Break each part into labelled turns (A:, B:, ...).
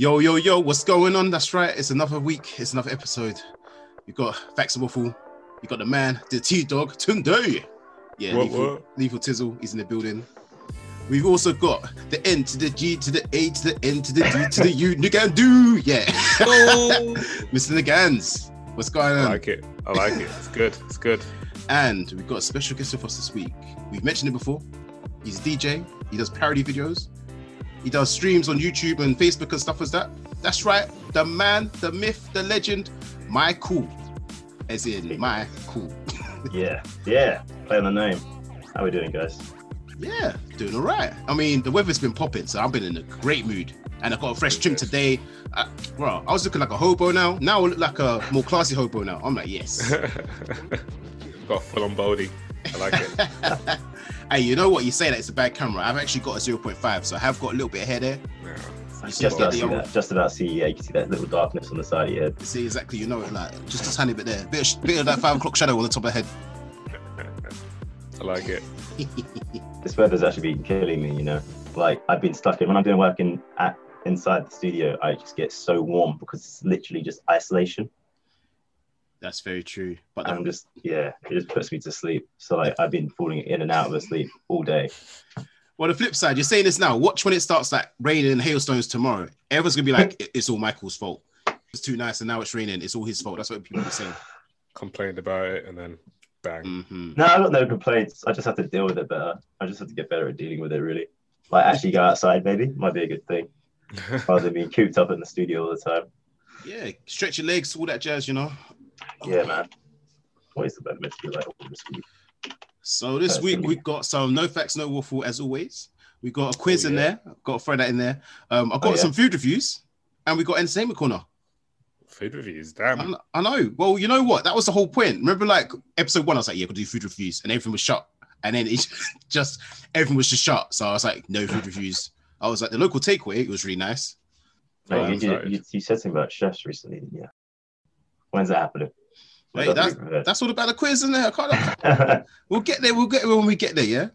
A: Yo, yo, yo, what's going on? That's right. It's another week. It's another episode. You got and Waffle. You got the man, the T Dog, Tunde. Yeah,
B: What,
A: Lethal,
B: what?
A: Lethal Tizzle. He's in the building. We've also got the N to the G to the A to the N to the D to the U. Nigandu. Yeah. Mr. Nigans. What's going on?
B: I like it. I like it. It's good. It's good.
A: And we've got a special guest with us this week. We've mentioned it before. He's a DJ. He does parody videos. He does streams on YouTube and Facebook and stuff as that. That's right. The man, the myth, the legend, my cool. As in my cool.
C: Yeah, yeah. Play on the name. How we doing, guys?
A: Yeah, doing all right. I mean, the weather's been popping, so I've been in a great mood. And I got a fresh trim today. Uh, bro, I was looking like a hobo now. Now I look like a more classy hobo now. I'm like, yes.
B: got full on body. I like it.
A: hey, you know what? You say that it's a bad camera. I've actually got a 0.5, so I have got a little bit of hair there.
B: Yeah.
C: Just
A: the-
C: about see that. Just about see. Yeah, you can see that little darkness on the side of your head.
A: See exactly, you know it, like just a tiny bit there, bit of, bit of that five o'clock shadow on the top of the head.
B: I like it.
C: This weather's actually been killing me. You know, like I've been stuck in when I'm doing work in at inside the studio. I just get so warm because it's literally just isolation.
A: That's very true. But
C: I'm just yeah, it just puts me to sleep. So like I've been falling in and out of sleep all day.
A: well, the flip side, you're saying this now. Watch when it starts like raining and hailstones tomorrow. Everyone's gonna be like, "It's all Michael's fault. It's too nice, and now it's raining. It's all his fault." That's what people are saying.
B: Complained about it and then bang.
A: hmm
C: No, I got no complaints. I just have to deal with it better. I just have to get better at dealing with it. Really, like actually go outside. Maybe might be a good thing rather than being cooped up in the studio all the time.
A: Yeah, stretch your legs, all that jazz, you know.
C: Yeah, man. Always the benefit to be like this week.
A: So this
C: That's
A: week we've got some no facts, no waffle as always. We got a quiz
C: Oh,
A: in
C: yeah.
A: there. Got to throw that in there. Um, I've got
C: Oh, yeah.
A: some food reviews, and we got entertainment corner.
B: Food reviews. Damn.
A: kn- I know. Well, you know what? That was the whole point. Remember, like episode one, I was like, "Yeah, we'll do food reviews," and everything was shut. And then it just everything was just shut. So I was like, "No food reviews." I was like, "The local takeaway." It was really nice.
C: Hey,
B: Oh,
C: you, you, you, you said something about chefs recently, didn't you? When's that happening?
A: Hey, that's that's all about the quiz, isn't it? I can't,
C: that's
A: we'll get there. We'll get there when we get there. Yeah.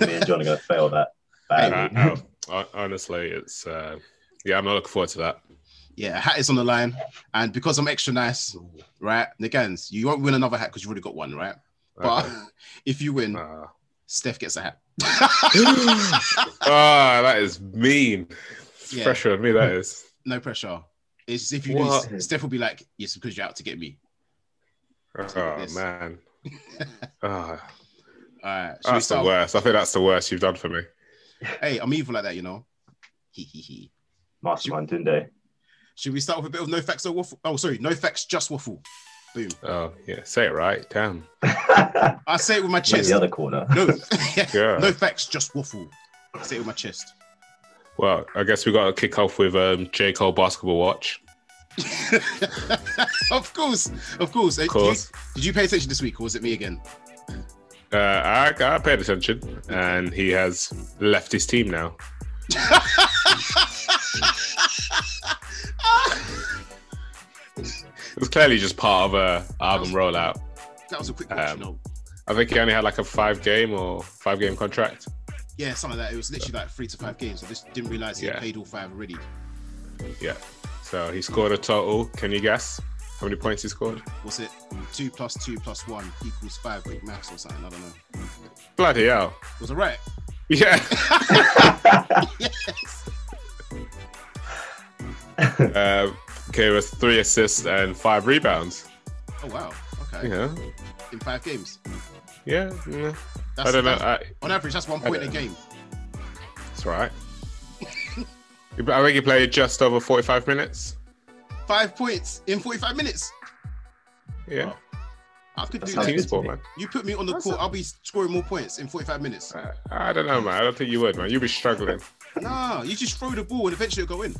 C: me and John are gonna fail that.
B: Uh,
C: badly.
B: uh, honestly, it's uh, yeah. I'm not looking forward to that.
A: yeah, hat is on the line, and because I'm extra nice, right? Nigans, you won't win another hat because you've already got one, right? But
B: Okay.
A: if you win,
B: Uh,
A: Steph gets a hat.
B: ah, that is mean.
A: Yeah.
B: Pressure on me. That is.
A: no pressure. It's if you
B: What?
A: lose, Steph will be like, "Yes, because you're out to get me."
B: Oh
A: Yes.
B: man. Ah,
A: All right.
B: That's the worst. I think that's the worst you've done for me.
A: Hey, I'm evil like that, you know. Hee hee hee.
C: Mastermind Tunde.
A: Should we start with a bit of no facts or waffle? Oh, sorry, no facts, just waffle. Boom.
B: Oh yeah, say it right. Damn.
A: I say it with my
C: Maybe
A: chest.
C: the other corner.
A: No,
B: Yeah.
A: no facts, just waffle. I say it with my chest.
B: Well, I guess we got to kick off with um, J Cole basketball watch.
A: of course, of course. Of
B: course.
A: Did you pay attention this week, or was it me again?
B: Uh, I, I paid attention, and he has left his team now. It was clearly just part of a album rollout.
A: That was a quick watch,
B: Um,
A: you.
B: I think he only had like a five game or five game contract.
A: Yeah, something like that. It was literally like three to five games. I just didn't realize he had
B: Yeah.
A: played all five already.
B: Yeah. So he scored a total. Can you guess how many points he scored?
A: Was it two plus two plus one equals five? Quick maths or something? I don't know.
B: Bloody hell.
A: Was it right?
B: Yeah.
A: yes.
B: uh, okay, with three assists and five rebounds.
A: Oh wow. Okay.
B: Yeah.
A: In five games.
B: Yeah. yeah.
A: That's,
B: I don't know. I,
A: on average, that's one point a game.
B: That's right. I think he played just over 45 minutes.
A: Five points in 45 minutes.
B: Yeah.
A: I could
C: That
A: do that.
B: Team sport, man.
A: You put me on the court, I'll be scoring more points in 45 minutes.
B: Uh, I don't know, man. I don't think you would, man. You'd be struggling.
A: Nah, you just throw the ball and eventually it'll go in.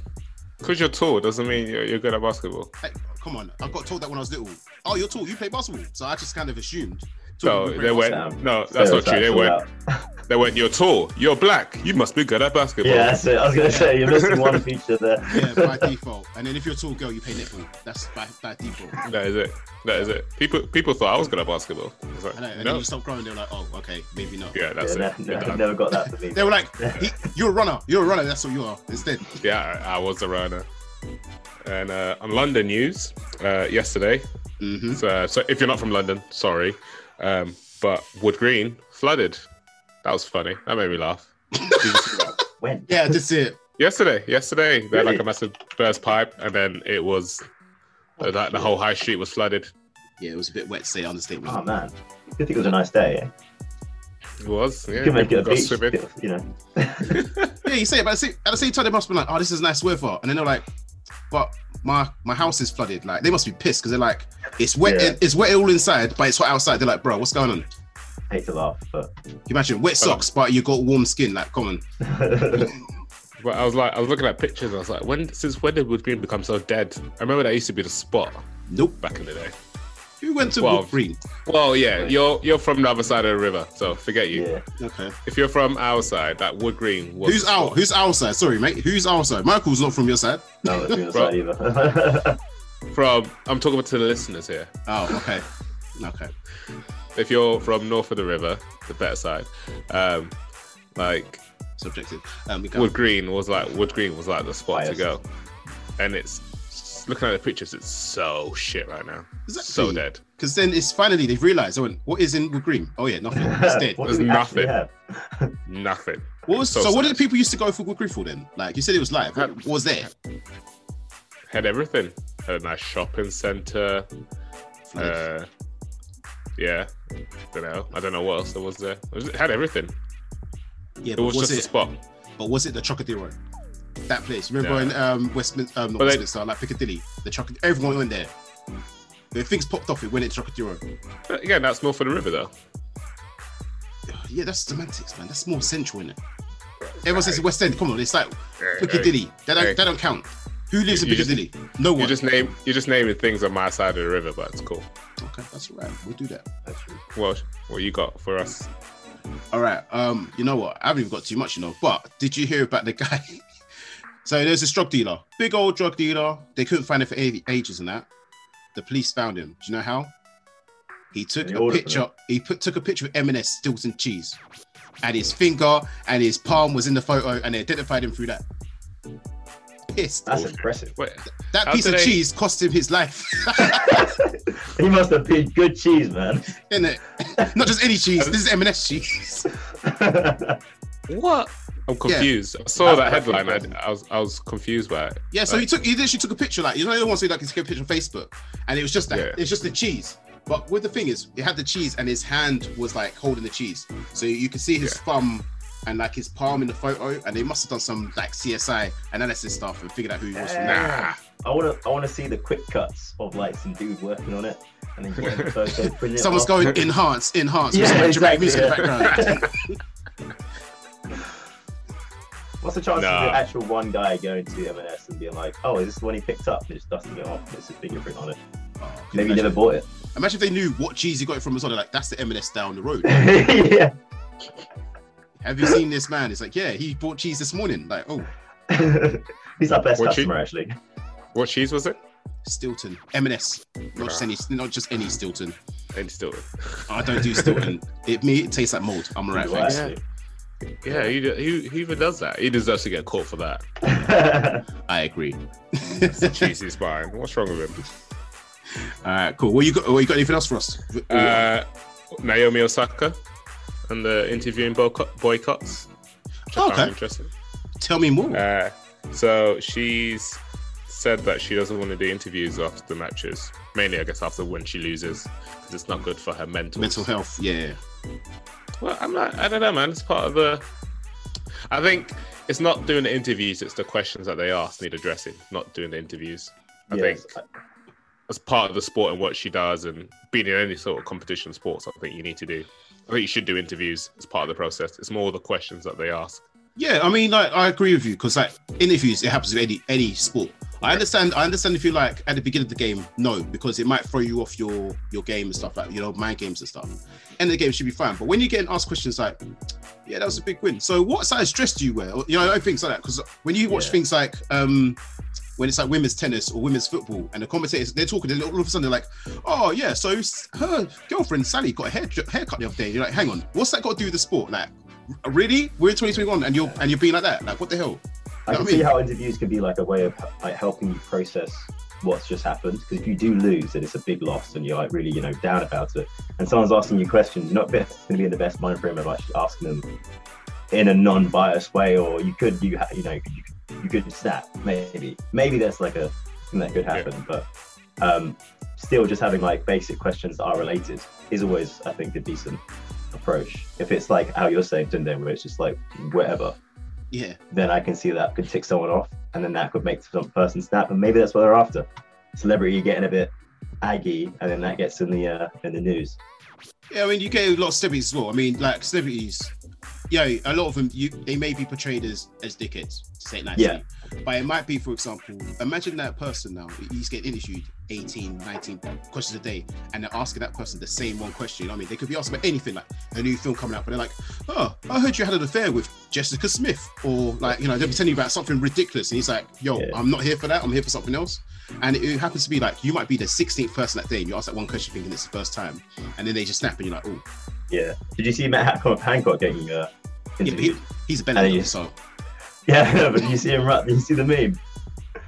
B: Because you're tall doesn't mean you're, you're good at basketball.
A: Hey, come on. I got told that when I was little. Oh, you're tall. You play basketball. So I just kind of assumed. Tall
B: No, they
A: play
B: went.
C: Sam.
B: No, that's not true. They
C: Stereotypes
B: went.
C: all out.
B: They went. You're tall. You're black. You must be good at basketball.
C: Yeah, that's it. I was gonna say you're missing one feature there.
A: Yeah, by default. And then if you're a tall girl, you play netball. That's by, by default.
B: That is it. That is it. People people thought I was good at basketball. It's like,
A: I know. And then you stop growing, they're like, oh, okay, maybe not.
B: Yeah, that's
C: yeah,
B: it.
C: ne-
B: You're
C: ne- never got that for me.
A: They were like, he, you're a runner. You're a runner. That's what you are instead.
B: Yeah, I, I was a runner. And uh, on London news, uh, yesterday.
A: hmm
B: So, so if you're not from London, sorry, um, but Wood Green flooded. That was funny. That made me laugh. Did you see that?
C: when?
A: Yeah, I did see it.
B: Yesterday, yesterday, they had like
C: Really?
B: a massive burst pipe, and then it was uh, like the whole high street was flooded.
A: Yeah, it was a bit wet to say understatement.
C: Oh man, good thing it was a nice day. Yeah?
B: It was. Yeah,
C: You could make it a
B: people
C: beach.
B: swimming.
C: You know.
A: Yeah, you say it, but at the same, at the same time, they must be like, "Oh, this is nice weather," and then they're like, "But my my house is flooded." Like they must be pissed because they're like, "It's wet,
C: Yeah.
A: it's wet all inside, but it's hot outside." They're like, "Bro, what's going on?"
C: Hate to laugh, but
A: Can you imagine wet socks, but you got warm skin. Like, come on.
B: But I was like, I was looking at pictures. And I was like, when since when did Wood Green become so dead? I remember that used to be the spot
A: Nope.
B: back in the day.
A: Who went to
B: Well,
A: Wood Green?
B: Well, yeah, you're you're from the other side of the river, so forget you.
C: yeah.
A: Okay.
B: If you're from our side, that Wood Green was
A: Who's
B: the
A: our. Who's our side? Sorry, mate. Who's our side? Michael's not from your side.
C: No, that's the
B: Bro.
C: side either.
B: from? I'm talking to the listeners here.
A: Oh, okay. Okay.
B: If you're from north of the river, the better side, um, like
A: Subjective. Um.
B: Wood Green was like Wood Green was like the spot to go, and it's looking at the pictures, it's so shit right now, so dead.
A: Because then it's finally they've realised. Oh, what is in Wood Green? Oh yeah, nothing. It's dead.
B: There's
C: do we actually
B: nothing. Nothing.
A: What was so?
B: So
A: what
B: sad.
A: did people used to go for Wood Green for then? Like you said, it was live. What, what was there?
B: Had everything. Had a nice shopping center. Uh, yeah. Don't know. I don't know what else there was there. It, had everything.
A: yeah,
B: It
A: but
B: was,
A: was,
B: just a
A: it?
B: spot.
A: But was it the Trocadero? That place. Remember
B: No.
A: in um, Westminster, um, not
B: But they-
A: Westminster, like Piccadilly, the Trocadero. Everyone went there. When things popped off, it went into Trocadero.
B: But again, that's north of the river though.
A: Yeah, that's semantics, man. That's more central, innit? Everyone says West End. Come on, it's like
B: Hey,
A: Piccadilly. They don't,
B: Hey.
A: they don't count. Who lives in
B: You just-
A: Piccadilly? no one.
B: You
A: one.
B: just name you just naming things on my side of the river, but it's cool.
A: Okay, that's all right. We'll do that.
C: Well.
B: What what you got for us?
A: All right. Um, you know what? I haven't even got too much, you know. But did you hear about the guy? so there's this drug dealer, big old drug dealer. They couldn't find it for ages and that. The police found him. Do you know how? He took a picture. He put took a picture of M&S Stilton cheese, and his finger and his palm was in the photo, and they identified him through that. Pissed.
C: That's impressive.
B: Wait,
A: that
B: how
A: piece of
B: they-
A: cheese cost him his life,
C: he must have been good cheese, man.
A: isn't it? Not just any cheese. This is M&S cheese.
B: What? I'm confused. I saw that
C: That's
B: headline. I. I was I was confused by it.
A: Yeah, so he took he literally took a picture like you know the ones who like take a picture on Facebook, and it was just that
B: Yeah.
A: it's just the cheese. But with the thing is, he had the cheese and his hand was like holding the cheese, so you could see his
B: Yeah.
A: thumb and like his palm in the photo, and they must have done some like CSI analysis stuff and figured out who he was. From
C: Yeah.
B: Nah.
C: I wanna I wanna see the quick cuts of like some dude working on it and then getting the photo,
A: Someone's
C: up.
A: going enhance, enhance, with
C: Yeah,
A: some like dramatic
C: exactly,
A: music in the background.
C: What's the chance
B: Nah.
C: of the actual one guy going to M&S and being like, "Oh, is this the one he picked up?" and just dusting it off? It's a fingerprint on it.
A: Oh,
C: Maybe he never bought it.
A: Imagine if they knew what cheese he got it from as well. Like, that's the M&S down the road.
C: yeah.
A: Have you seen this man? It's like, yeah, he bought cheese this morning. Like, oh,
C: He's our best
B: What cheese?
C: customer, actually.
B: What cheese was it?
A: Stilton, M&S, not just any, not just any Stilton.
B: And still.
A: I don't do Stilton. It me it tastes like mold. I'm alright,
C: Ooh,
A: thanks.
C: actually.
B: Yeah, he, he, he even does that. He deserves to get caught for that.
A: I agree.
B: The cheesy spine. What's wrong with him?
A: All right, cool. What you got? What you got? Anything else for us?
B: Uh, Naomi Osaka and the interviewing boycott, boycotts. Which
A: Okay.
B: interesting.
A: Tell me more.
B: Uh, so she's said that she doesn't want to do interviews after the matches, mainly I guess after when she loses, because it's not good for her mental.
A: Mental health. Yeah.
B: Well, I'm not. I don't know, man. It's part of the. I think it's not doing the interviews; it's the questions that they ask need addressing, not doing the interviews. I
C: Yes.
B: think as part of the sport and what she does, and being in any sort of competition sports, I think you need to do. I think you should do interviews as part of the process. It's more the questions that they ask.
A: Yeah, I mean, like, I agree with you because, like, interviews it happens with any any sport. I understand. I understand if you like at the beginning of the game, no, because it might throw you off your your game and stuff like you know mind games and stuff. End of the game should be fine, but when you're getting asked questions like, "Yeah, that was a big win." So, what size dress do you wear? Or, You know, I think like that because when you watch
C: Yeah.
A: things like um when it's like women's tennis or women's football, and the commentators they're talking, and all of a sudden they're like, "Oh yeah, so her girlfriend Sally got a hair haircut the other day." You're like, "Hang on, what's that got to do with the sport?" Like, really? We're in 2021, and you're and you're being like that? Like, what the hell?
C: I can
A: I
C: see how interviews could be like a way of like helping you process what's just happened. Because if you do lose, then it's a big loss, and you're like really, you know, down about it. And someone's asking you questions, you're not going to be in the best mind frame of actually asking them in a non-biased way, or you could, you ha- you know, you could, you could snap maybe, maybe that's like a thing that could happen, but um, still, just having like basic questions that are related is always, I think, a decent approach. If it's like how you're saying, Tunde, where it's just like whatever
A: Yeah.
C: then I can see that could tick someone off, and then that could make some person snap, and maybe that's what they're after. Celebrity getting a bit aggy, and then that gets in the uh, in the news.
A: Yeah, I mean, you get a lot of celebrities as well. I mean, like celebrities, yeah, a lot of them, you they may be portrayed as as dickheads, to say it nicely.
C: Yeah.
A: But it might be, for example, imagine that person now, he's getting interviewed 18, 19 questions a day, and they're asking that person the same one question. You know I mean, they could be asking about anything, like a new film coming out, but they're like, oh, I heard you had an affair with Jessica Smith, or like, you know, they'll be telling you about something ridiculous. And he's like, yo,
C: Yeah.
A: I'm not here for that, I'm here for something else. And it happens to be like, you might be the 16th person that day, and you ask that one question thinking it's the first time, and then they just snap, and you're like, oh,
C: Yeah. Did you see Matt Hancock, Hancock getting uh,
A: Yeah, he, he's a Benedict, so.
C: Yeah, but you see him? Run, you see the meme?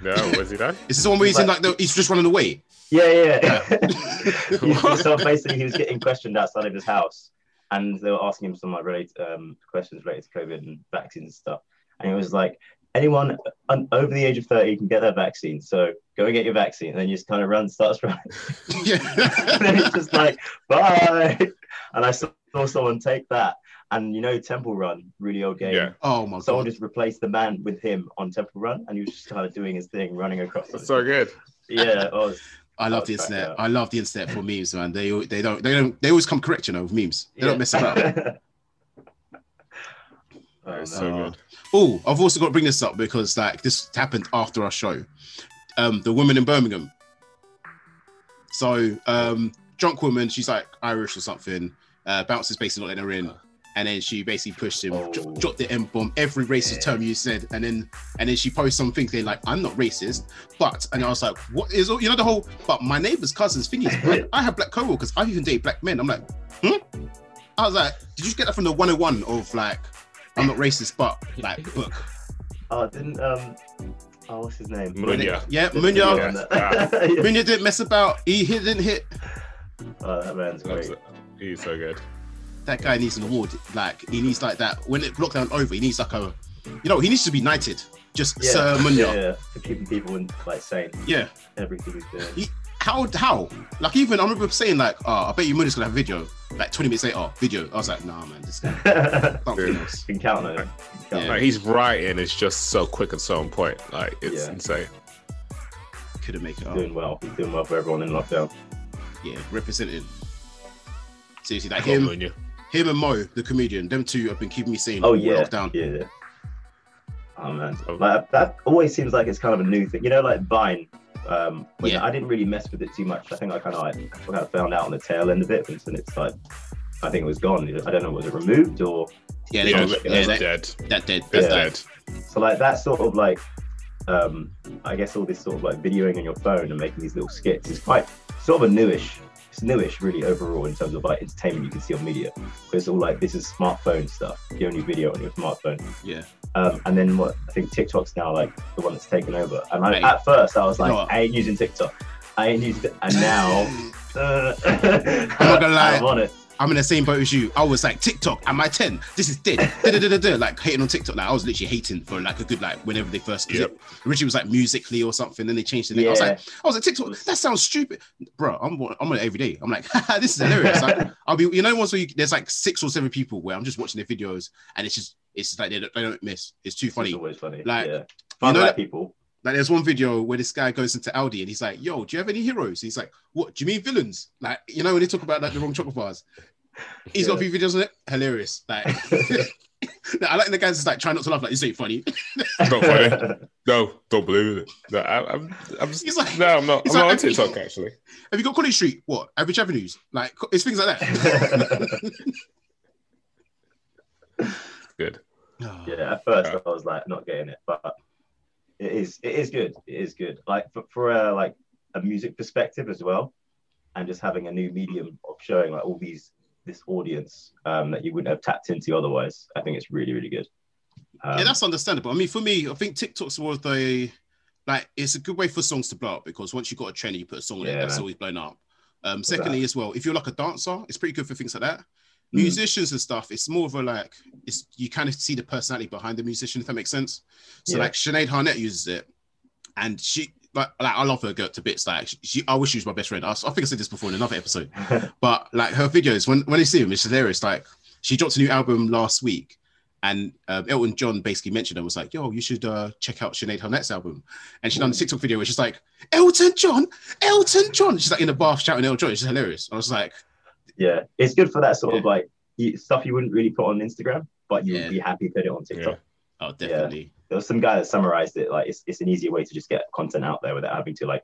B: No, was he done?
A: Is this the one where he's in like the, he's just running away?
C: Yeah, yeah. He- so basically, he was getting questioned outside of his house, and they were asking him some like related um, questions related to COVID and vaccines and stuff. And he was like, "Anyone un- over the age of thirty can get their vaccine, so go and get your vaccine." And then he just kind of runs, starts running, and
A: yeah.
C: then he's just like, "Bye." And I saw someone take that, and you know, Temple Run, really old game.
B: Yeah.
A: oh my
C: Someone
A: god.
C: just replaced the man with him on Temple Run, and he was just kind of doing his thing, running across.
B: That's so good.
C: yeah, was.
A: I love the internet.
C: that.
A: I love the internet for memes, man. They they don't they don't they always come correct, you know, with memes. They don't mess about.
C: Oh, no.
B: so good.
A: Oh, I've also got to bring this up because like this happened after our show. Um, the woman in Birmingham. So, um, drunk woman, she's like Irish or something. Uh, bouncer's basically not letting her in, and then she basically pushed him,
C: Oh.
A: dro- dropped the M bomb, every racist
C: Yeah.
A: term you said, and then and then she posted something saying like, "I'm not racist," but and I was like, "What is all you know the whole?" But my neighbor's cousin's thing is, black. I have black co-workers. I've even dated black men. I'm like, hmm. I was like, did you get that from the 101 of like, I'm not racist, but like book?
C: Oh, didn't um, oh, what's his name?
B: Munya.
A: Yeah, Munya.
C: he on that? Yeah.
A: Munya didn't mess about. He, he didn't hit.
C: Oh, that man's
B: Loves
C: great.
B: He's so good.
A: That guy needs an award. Like he needs like that. When it lockdown over, he needs like a, you know, he needs to be knighted. Just
C: Yeah,
A: Sir Munya.
C: yeah,
A: Yeah.
C: yeah, for keeping people in, like sane. Yeah, everything he's doing.
A: He- How? How? Like even I remember saying like, oh, I bet you Munya's gonna have a video. Like 20 minutes later, oh, video. I was like, nah, man, this guy something
B: Dude.
A: else.
C: can count on him. Can count
A: Yeah.
C: on
B: Like
C: him.
B: he's writing is just so quick and so on point. Like it's
C: Yeah.
B: insane.
A: Couldn't make it
C: He's doing well. He's doing well for everyone in lockdown.
A: Yeah, representing. Seriously, like him,
B: Munya.
A: Him and Mo, the comedian, them two have been keeping me sane.
C: Oh yeah,
A: lockdown.
C: yeah. Oh man,
B: Oh.
C: like that always seems like it's kind of a new thing. You know, like Vine. Um, when
A: Yeah.
C: I didn't really mess with it too much. I think I kind of like I kind of found out on the tail end of it, and it's like I think it was gone. I don't know, was it removed or
A: Yeah, they
B: Yeah,
A: do.
B: it's
A: Yeah, that,
B: dead.
A: that dead.
B: It's
C: Yeah.
B: dead.
C: so like that sort of like um I guess all this sort of like videoing on your phone and making these little skits is quite sort of a newish. It's newish really overall in terms of like entertainment you can see on media. It's all like this is smartphone stuff. The only video on your smartphone.
A: Yeah.
C: Um, and then what I think TikTok's now like the one that's taken over. And I,
A: Mate.
C: at first I was like,
A: You know what?
C: I ain't using TikTok. I ain't using it. And now uh, I'm
A: not gonna lie.
C: I'm on it.
A: I'm in the same boat as you. I was like, TikTok, am I 10? This is dead. Like hating on TikTok. Like I was literally hating for like a good like whenever they first
B: Yep.
A: it originally was like musically or something, then they changed the name. I was like, I was like, TikTok, that sounds stupid. Bro, I'm I'm on it every day. I'm like, this is hilarious. Like, I'll be you know once where you, there's like six or seven people where I'm just watching their videos and it's just it's just like they don't, they don't miss. It's too funny.
C: It's always funny.
A: Like,
C: yeah.
A: you know that-
C: people.
A: Like there's one video where this guy goes into Aldi and he's like, "Yo, do you have any heroes?" He's like, "What? Do you mean villains?" Like you know when they talk about like the wrong chocolate bars. He's got a few videos on it. Hilarious. Like I like the guys just like trying not to laugh. Like this ain't funny.
B: Not funny. No, don't believe it. No, I, I'm, I'm just,
A: He's like-
B: no, I'm not. I'm
A: he's
B: not on TikTok actually.
A: Have you got College Street? What? Average Avenues? Like it's things like that.
B: Good.
C: yeah, at first I was like not getting it, but it is it is good. It is good. Like for, for a like a music perspective as well, and just having a new medium of showing like all these this audience um, that you wouldn't have tapped into otherwise. I think it's really really good. Um,
A: yeah, that's understandable. I mean, for me, I think TikTok's was the like it's a good way for songs to blow up because once you've got a trend, you put a song on it, that's
C: man.
A: always blown up. Um, secondly, as well, if you're like a dancer, it's pretty good for things like that.
C: Mm.
A: Musicians and stuff, it's more of a like it's you kind of see the personality behind the musician, if that makes sense. So
C: Yeah.
A: like Sinead Harnett uses it, and she like, like I love her girl to bits. Like she, I wish she was my best friend. I, I think I said this before in another episode. But like her videos, when when you see them, it's hilarious. Like she dropped a new album last week, and um, Elton John basically mentioned it was like, "Yo, you should uh, check out Sinead Harnett's album." And she done a TikTok video where she's like, "Elton John, Elton John." She's like in the bath shouting Elton John. It's just hilarious. I was like,
C: yeah, it's good for that sort of like stuff you wouldn't really put on Instagram, but you'd
A: Yeah.
C: be happy to put it on TikTok.
A: "Oh, definitely."
C: There was some guy that summarized it like it's, it's an easier way to just get content out there without having to like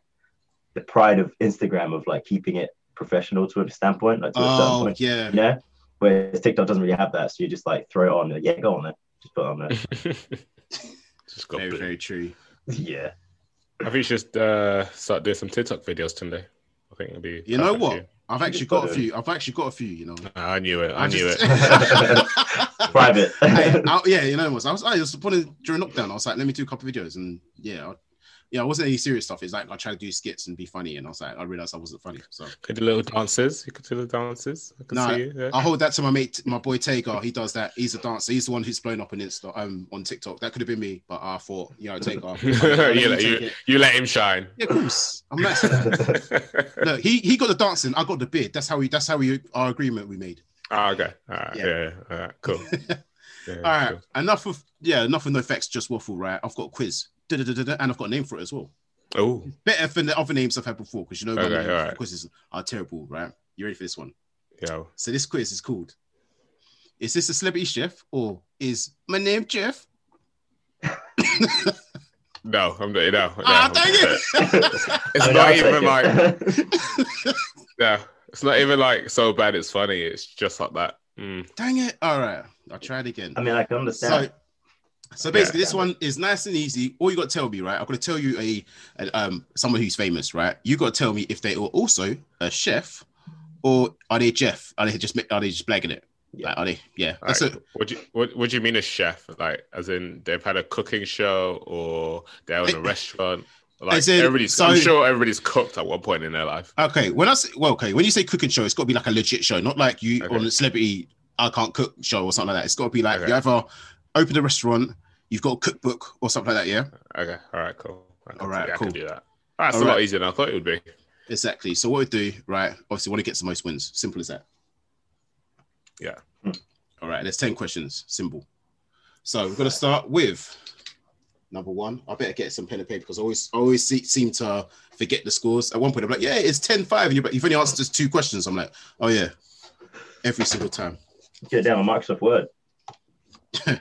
C: the pride of Instagram of like keeping it professional to a standpoint, like to a certain
A: Oh
C: point.
A: yeah,
C: You know? Whereas TikTok doesn't really have that. So you just like throw it on. like, Yeah, go on there. Just put it on there.
B: Just got
A: very
B: blue.
A: very true.
C: yeah.
B: I think you should uh, start doing some TikTok videos today. I think it'll be.
A: You know
B: perfect for
A: what? I've actually
C: just
A: got a few. I've actually got a few. You know.
B: I knew it. I,
A: I
B: knew
A: just-
B: it.
C: Private.
A: Hey, I- yeah, you know, I was I was I was putting during lockdown. I was like, let me do a couple of videos, and yeah, I, yeah, it wasn't any serious stuff. It's like I tried to do skits and be funny, and I was like, I realized I wasn't funny. So
B: Could do little dances. You could do the dances. I can
A: No,
B: see you. Yeah.
A: I'll hold that to my mate, my boy Tagar. He does that. He's a dancer. He's the one who's blown up on Insta, um, on TikTok. That could have been me, but I thought, you know, Tagar.
B: you, let, you, you let him shine.
A: Yeah, of course. I'm nice. Look, he he got the dancing. I got the beard. That's how we. That's how we. Our agreement we made.
B: Oh, okay. All right.
A: Yeah.
B: Yeah. yeah. All right. Cool. Yeah,
A: All right.
B: cool.
A: Enough of yeah. Enough of no facts. Just waffle. Right. I've got a quiz. Da-da-da-da-da, And I've got a name for it as well.
B: Oh,
A: Better than the other names I've had before because you know my
B: Okay,
A: names
B: all right.
A: quizzes are terrible. Right. You ready for this one?
B: Yeah.
A: So this quiz is called. Is this a celebrity chef or is my name Jeff?
B: No, I'm not. No,
A: Ah,
B: no.
A: dang it!
B: It's not even
C: take
B: like.
C: it.
B: Yeah. It's not even like so bad. It's funny. It's just like that. Mm.
A: Dang it! All right, I'll try it again.
C: I mean, I can understand.
A: so basically,
C: Yeah.
A: this one is nice and easy. All you got to tell me, right? I've got to tell you a, a um someone who's famous, right? You got to tell me if they are also a chef or are they Jeff? Are they just are they just blagging it?
C: Yeah.
A: Like, are they? Yeah, that's
B: Like,
A: it.
B: what do you what, what do you mean a chef? Like, as in they've had a cooking show or they own a restaurant? Like
A: in,
B: everybody's,
A: so-
B: I'm sure everybody's cooked at one point in their life.
A: Okay, when I say well, okay, when you say cooking show, it's got to be like a legit show, not like you
B: Okay.
A: on a celebrity I can't cook show or something like that. It's got to be like
B: Okay.
A: you ever open a restaurant, you've got a cookbook or something like that. Yeah,
B: Okay, all right, cool.
A: All right,
B: yeah, I
A: cool.
B: can do that. That's
A: All
B: a lot
A: right.
B: easier than I thought it would be.
A: exactly. So what we do, right? Obviously, want to get the most wins. Simple as that.
B: Yeah.
A: All right. There's ten questions. Simple. So we're gonna start with number one. I better get some pen and paper because I always I always see, seem to forget the scores. At one point, I'm like, yeah, it's 10-5. and you're- you've only answered just two questions. I'm like, oh yeah, every single time.
C: Get down on Microsoft Word.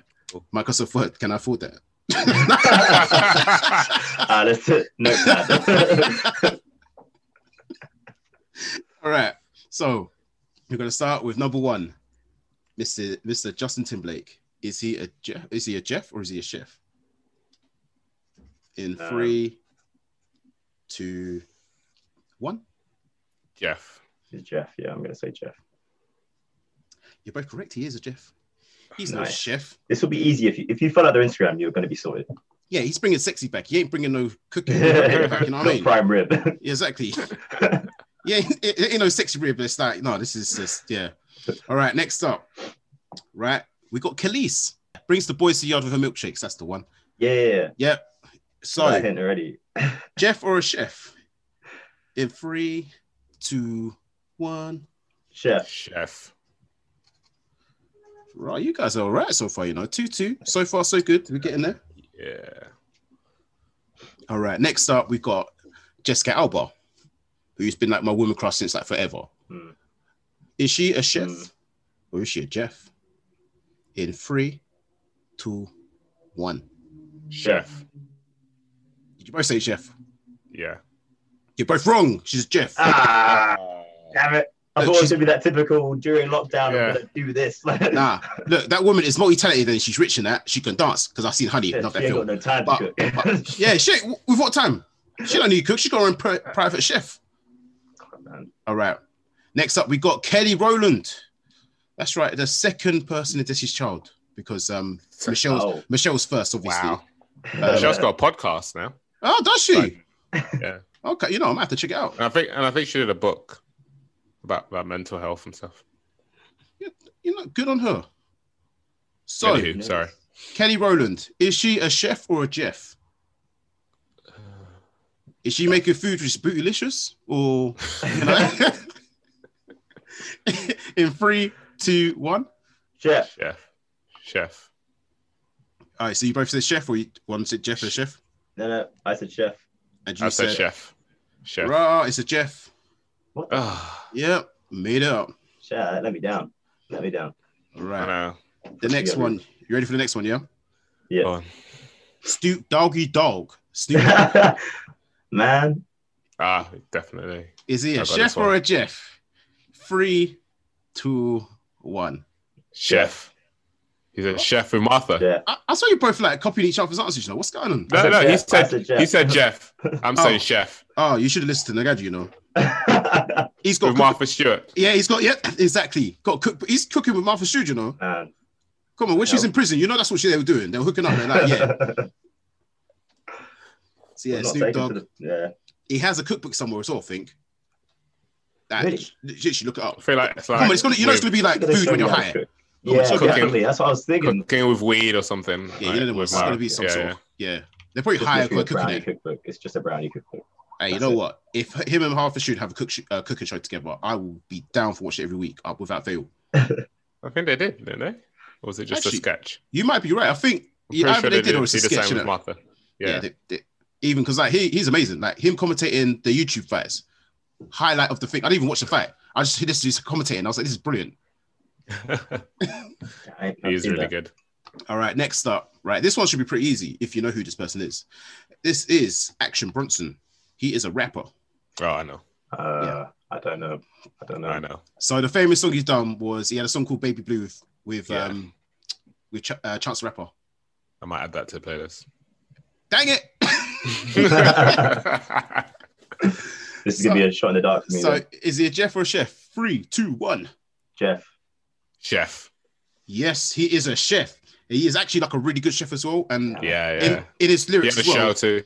A: Microsoft Word, can I afford that?
C: Ah, let's notepad.
A: All right. So we're gonna start with number one, Mr. Mr. Justin Timberlake. Is he a Jeff? Is he a Jeff or is he a chef? In
C: Um,
A: three, two, one.
B: Jeff.
C: Jeff. Yeah, I'm gonna say Jeff.
A: You're both correct. He is a Jeff. He's no
C: Nice.
A: chef.
C: This will be easy if you if you follow their Instagram, you're gonna be sorted.
A: Yeah, he's bringing sexy back. He ain't bringing no cooking back. You know what I mean?
C: prime rib.
A: Yeah, exactly. Yeah, it, it, you know, sexy rib. It's like no, this is just yeah. All right, next up, right? We got Kelis brings the boys to the yard with her milkshakes. That's the one.
C: yeah, yeah, yeah.
A: Yep.
C: Got that
A: So
C: hint already.
A: Jeff or a chef? In three, two, one.
C: Chef.
B: Chef.
A: Right, you guys are all right so far. You know, two two. So far, so good. We're getting there.
B: Yeah.
A: All right. Next up, we've got Jessica Alba, who's been like my woman crush since like forever.
C: Hmm.
A: Is she a chef
C: Hmm.
A: or is she a Jeff? In three, two, one.
B: Chef.
A: Did you both say Jeff?
B: Yeah.
A: You're both wrong. She's Jeff.
C: Ah, damn it. I
A: Look,
C: thought it was
A: she's-
C: gonna be that typical during lockdown.
B: Yeah.
C: I'm gonna do this.
A: Nah, look, that woman is multi-talented and she's rich in that. She can dance because I've seen Honey.
C: Yeah,
A: Love
C: she
A: that
C: ain't
A: film.
C: got no time
A: But-
C: to cook.
A: but- Yeah, shit. With what time? She don't need to cook. She got her own pri- private chef.
C: Man.
A: All right. Next up, we got Kelly Rowland. That's right, the second person in Destiny's Child. because um Michelle's
C: Oh.
A: Michelle's first, obviously.
B: Wow.
A: Uh,
B: Michelle's got a podcast now.
A: Oh, does she?
B: Right. Yeah.
A: Okay, you know, I'm gonna have to check it out.
B: And I think and I think she did a book about, about mental health and stuff.
A: You know, good on her. So,
B: Anywho, sorry.
A: Kelly Rowland, is she a chef or a Jeff? Is she making food which is bootylicious or in three, two, one?
C: Chef.
B: Chef. Chef.
A: All right, so you both said chef or you, one said Jeff or chef?
C: No, no, I said chef.
A: And you
B: I said chef. Chef.
A: Right, it's a Jeff.
C: What the
B: Ah,
A: Yep, made it up.
C: chef? Let me down. Let me down.
A: All
B: I
A: right. The next
C: Yeah.
A: one. You ready for the next one, yeah?
C: Yeah.
B: Go on.
A: Snoop Doggy Dogg. Snoop,
C: Man,
B: Ah, definitely.
A: is he
B: I
A: a
B: got
A: chef
B: this
A: or a Jeff? Three, two, one.
B: Chef. He's a chef with Martha.
C: Yeah.
A: I, I saw you both like copying each other's answers. You know what's going on?
B: No,
C: I said
B: no, he said,
C: said chef.
B: he said Jeff. I'm
A: Oh.
B: saying chef
A: Oh, you should have listened to Nagadu. You know, he's got
B: with
A: cook-
B: Martha Stewart.
A: yeah, he's got yeah, exactly. Got cook. He's cooking with Martha Stewart. You know,
C: Man.
A: come on. When she's in prison, you know that's what she, they were doing. They were hooking up. They're like, yeah. So yeah, Snoop Dogg.
C: the- yeah.
A: He has a cookbook somewhere as well. I think. That,
C: Really?
A: Literally, look it up.
B: I feel like it's like
A: Come on, it's gonna. You know, it's gonna be like
C: Look at this
A: food when you're
C: you how
A: high.
C: To cook.
A: Come on,
C: Yeah,
A: cooking.
C: definitely. That's what I was thinking.
B: cooking with weed or something.
A: Yeah,
B: like,
A: you know, it's gonna be some
B: yeah,
A: sort.
B: yeah.
A: Of, yeah, they're probably
C: Just
A: higher
C: literally a brownie
A: cooking it.
C: cookbook. It's just a brownie cookbook.
A: Hey, you know
C: it.
A: what? If him and Hartford should have a cook sh- uh, cooking show together, I will be down for watching it every week, up without fail.
B: I think they did, didn't they? Or was it just
A: Actually,
B: a sketch?
A: You might be right. I think
B: I'm
A: yeah,
B: pretty
A: either
B: sure
A: they
B: they
A: did or
B: did
A: it's a sketch.
B: same with? Martha.
A: Yeah,
B: Yeah.
A: they, they, even because like he, he's amazing. Like him commentating the YouTube fights, highlight of the thing. I didn't even watch the fight. I just this is commentating. I was like, this is brilliant.
C: I, I've
B: He's really
C: that.
B: good.
A: All right, next up, right. This one should be pretty easy if you know who this person is. This is Action Bronson. He is a rapper.
B: Oh, I know.
C: Uh, I don't know. I don't know.
B: I know.
A: So the famous song he's done was he had a song called Baby Blue with with
B: Yeah.
A: um with Ch- uh, Chance the Rapper.
B: I might add that to the playlist.
A: Dang it!
C: This is gonna be a shot in the dark for me.
A: so
C: then.
A: is he a Jeff or a chef? Three, two, one.
C: Jeff.
B: Chef.
A: Yes, he is a chef. He is actually like a really good chef as well. And
B: Yeah,
A: in,
B: yeah.
A: in his
B: He had a
A: well.
B: show too.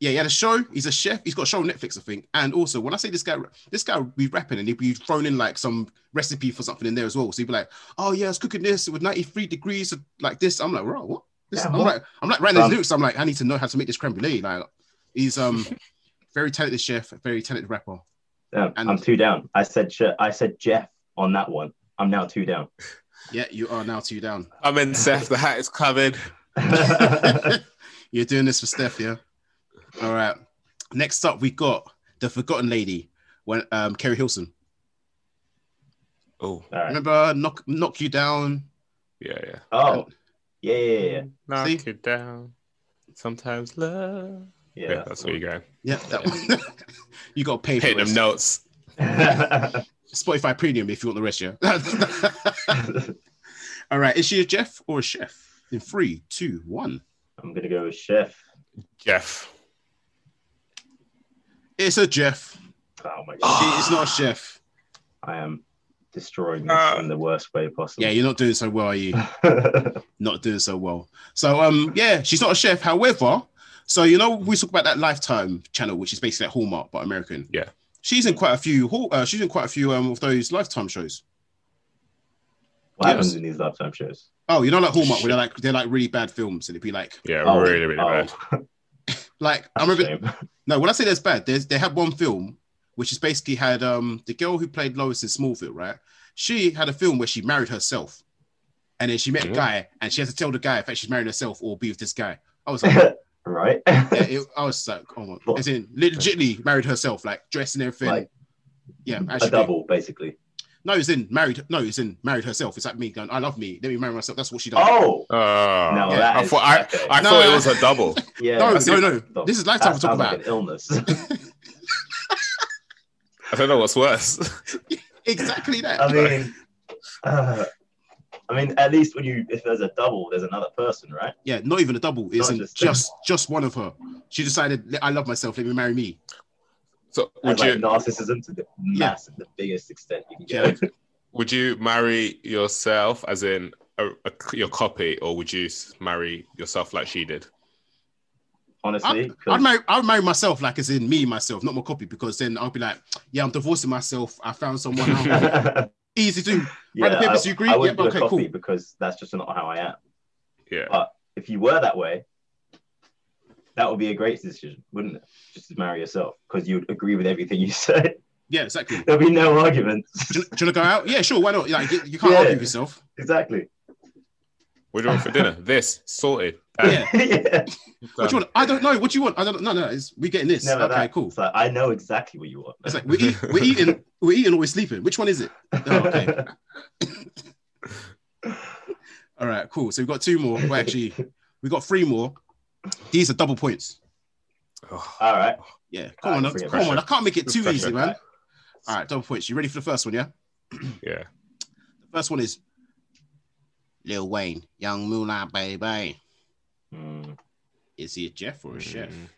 A: Yeah, he had a show. He's a chef. He's got a show on Netflix, I think. And also, when I say this guy, this guy would be rapping and he'd be thrown in like some recipe for something in there as well. So he'd be like, "Oh yeah, I was cooking this with 93 degrees like this." I'm like, "Bro, what?" This,
C: Yeah,
A: I'm
C: what?
A: like, I'm like writing his
C: Um,
A: lyrics. I'm like, I need to know how to make this creme brulee. Like, he's um very talented chef, very talented rapper.
C: Yeah,
A: And-
C: I'm too down. I said Je- I said Jeff on that one. I'm now two down.
A: Yeah, you are now two down.
B: I'm in Seth. The hat is covered.
A: You're doing this for Steph, yeah. All right. Next up, we got the Forgotten Lady, when um Keri Hilson.
B: Oh,
C: All right.
A: Remember knock knock you down.
B: yeah, yeah.
C: Oh, yeah, yeah, yeah.
B: Knock
A: See?
B: it down. Sometimes love.
C: Yeah,
B: Yeah, that's where you're going.
A: Yeah, that one. you got to pay for
B: Hit them notes.
C: going.
A: Spotify Premium if you want the rest, yeah. All right, is she a Jeff or a chef? In three, two, one.
C: I'm gonna go with Chef.
B: Jeff.
A: It's a Jeff.
C: Oh my
A: She
C: god,
A: is not a chef.
C: I am destroying this
B: Uh,
C: in the worst way possible.
A: Yeah, you're not doing so well, are you? not doing so well. So um yeah, she's not a chef. However, so you know we talk about that Lifetime channel, which is basically like Hallmark but American.
B: Yeah.
A: She's in quite a few. Hall- Uh, she's in quite a few um of those Lifetime shows.
C: what happens in these lifetime shows?
A: Oh, you know like Hallmark where they're like they're like really bad films and it'd be like
B: Yeah,
C: Oh,
B: really, really
C: oh,
B: bad.
A: like I
C: that's a
A: remember no when I say there's bad, there's they had one film which is basically had um the girl who played Lois in Smallville, right? She had a film where she married herself, and then she met a
B: Mhm.
A: guy, and she has to tell the guy if she's marrying herself or be with this guy. I was like,
C: right?
A: yeah, it, I was like, oh my,
C: What?
A: as in legitimately married herself, like dressed and everything.
C: like
A: yeah,
C: a
A: actually,
C: double, basically.
A: no, it's in married. No, it's in married herself. It's like me going, I love me. Let me marry myself. That's what she does.
C: Oh,
B: Oh,
C: No,
A: Yeah.
C: that
B: I thought I,
C: okay.
B: I
A: No,
B: thought it was a double.
C: yeah.
A: no,
C: that's
A: no, no.
C: Double.
A: This is lifetime
C: That
A: we're talking
C: sounds like
A: about.
C: an illness.
B: I don't know what's worse.
A: exactly that.
C: I mean, uh, I mean, at least when you, if there's a double, there's another person, right?
A: yeah, not even a double. It's
C: Not just-
A: just just one of her. She decided, I love myself. Let me marry me.
B: So
C: And
B: would
C: like
B: you
C: narcissism to the massive, the biggest extent you can
B: Yeah.
C: get.
B: would you marry yourself as in a, a, your copy, or would you marry yourself like she did?
C: Honestly,
A: I'd,
C: 'cause-
A: I'd marry, I'd marry myself, like as in me myself, not my copy, because then I'll be like, yeah, I'm divorcing myself. I found someone easy to.
C: Yeah,
A: the papers,
C: I,
A: you agree?
C: I wouldn't
A: Yep,
C: do
A: okay,
C: a copy
A: cool.
C: because that's just not how I am.
B: Yeah.
C: But if you were that way, that would be a great decision, wouldn't it? Just to marry yourself because you'd agree with everything you said.
A: Yeah, exactly.
C: There'll be no arguments.
A: you, do you want to go out? Yeah, sure. Why not? Like, you, you can't
C: Yeah.
A: argue with yourself.
C: exactly.
B: What do you want for dinner? this sorted.
A: Yeah.
C: yeah.
A: What do you want? I don't know. What do you want? I don't. No, no. It's, we getting this.
C: Never
A: okay,
C: that.
A: cool.
C: It's like I know exactly what you want.
A: It's like we eat, we're eating, we're eating, or we're sleeping. Which one is it? Oh, okay. All right, cool. So we've got two more. Well, actually, we've got three more. These are double points.
B: Oh,
C: All right.
A: Yeah, come
C: Alright,
A: on,
C: bring it
A: come on. I can't make it too
B: Pressure.
A: easy, man. All right, double points. You ready for the first one? Yeah.
B: yeah.
A: The first one is Lil Wayne, Young Moolah Baby.
C: Mm,
A: Is he a Jeff or a chef?
B: Mm.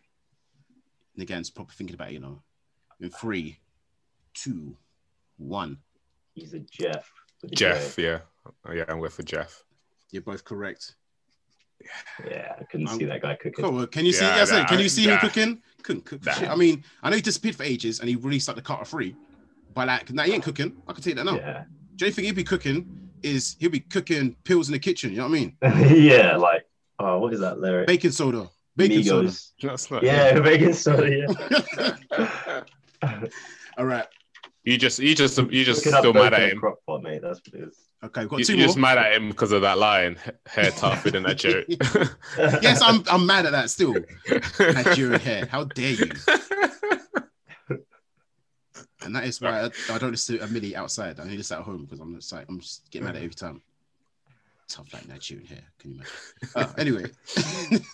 A: And again, it's probably thinking about it, you know. In three, two, one.
C: he's a Jeff. a
B: Jeff,
C: J.
B: yeah. Oh, yeah, I'm with for Jeff.
A: You're both correct.
C: Yeah, I couldn't
A: Um,
C: see that guy cooking.
A: Cool. Can you see?
B: Yeah,
A: Yeah, I said,
B: nah,
A: can you see him cooking? Couldn't cook. for shit. I mean, I know he disappeared for ages, and he released like the Carter Three, but like, now he ain't cooking. I can tell you that now.
C: Yeah.
A: The only thing he'd be cooking is he'll be cooking pills in the kitchen. You know what I mean?
C: yeah, like oh, what is that lyric?
A: Baking soda. Baking soda.
C: Migos.
B: That's not.
C: Yeah, baking soda. Yeah.
A: All right.
B: You just, you just, you just still mad at him.
C: Crock pot, mate. That's what it is.
A: Okay, got
B: You,
A: 2
B: you're
A: more.
B: just mad at him because of that line, hair tougher than that joke.
A: yes, I'm I'm mad at that still. Nigerian hair. How dare you? And that is why I, I don't listen to a Millie outside. I only listen at home because I'm just like I'm just getting mad at it every time. Tough like Nigerian hair. Can you imagine? Uh, anyway,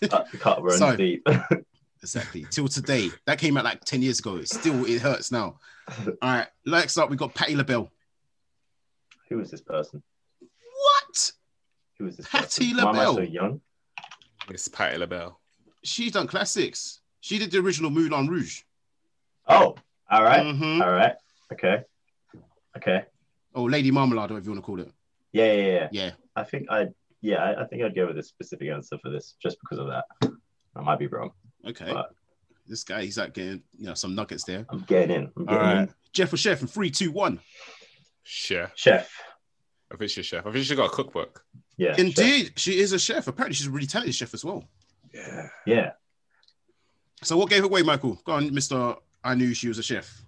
C: cut, cut runs
A: So-
C: deep.
A: exactly. Till today, that came out like ten years ago. It still it hurts now. All right, next up we got Patti LaBelle.
C: Who is this person?
A: What?
C: Who is this
A: Patti
C: person? Why am I so young?
B: it's Patti LaBelle.
A: She's done classics. She did the original Moulin Rouge.
C: Oh, all right,
A: Mhm.
C: all right, okay, okay.
A: Oh, Lady Marmalade, whatever you want to call it.
C: Yeah, yeah, yeah.
A: Yeah.
C: I think I, yeah, I, I think I'd go with a specific answer for this, just because of that. I might be wrong.
A: Okay.
C: But-
A: This guy, he's like getting you know some nuggets there.
C: I'm getting in. I'm getting
A: right,
C: in.
A: Jeff or Chef in three, two, one.
B: Chef.
C: Chef.
B: I think she's chef. I think she's got a cookbook.
C: Yeah. chef.
A: Indeed, she is a chef. Apparently, she's a really talented chef as well.
B: Yeah.
C: Yeah.
A: So, what gave away, Michael? Go on, Mister. I knew she was a chef.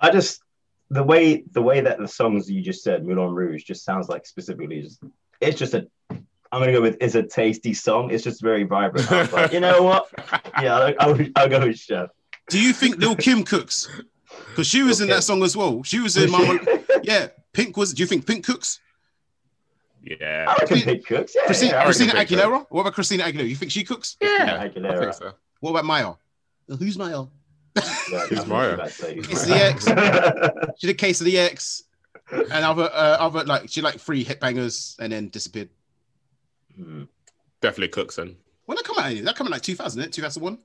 C: I just the way the way that the songs you just said, Moulin Rouge, just sounds like specifically just it's just a I'm gonna go with it's a tasty song. It's just very vibrant. Like, you know what? Yeah, I'll, I'll, I'll go with Chef.
A: Do you think Lil Kim cooks? Because she was in that song as well. She was in Mama. Yeah, Pink was. Do you think Pink cooks?
B: Yeah.
C: I reckon Pink cooks. Yeah,
A: Christina,
C: yeah,
A: Christina
C: Pink cooks.
A: Aguilera. What about Christina Aguilera? You think she cooks?
B: Yeah. I
C: Aguilera.
B: think so.
A: What about Maya? Who's Maya?
C: Yeah,
B: Who's
C: I'm
B: Maya?
C: about to say who's
A: It's
C: Maya.
A: the She did Case of the Ex and other uh, other like she like three hit bangers and then disappeared.
C: Hmm.
B: Definitely cooks and
A: When that come out? That come out like 2000, it 2001.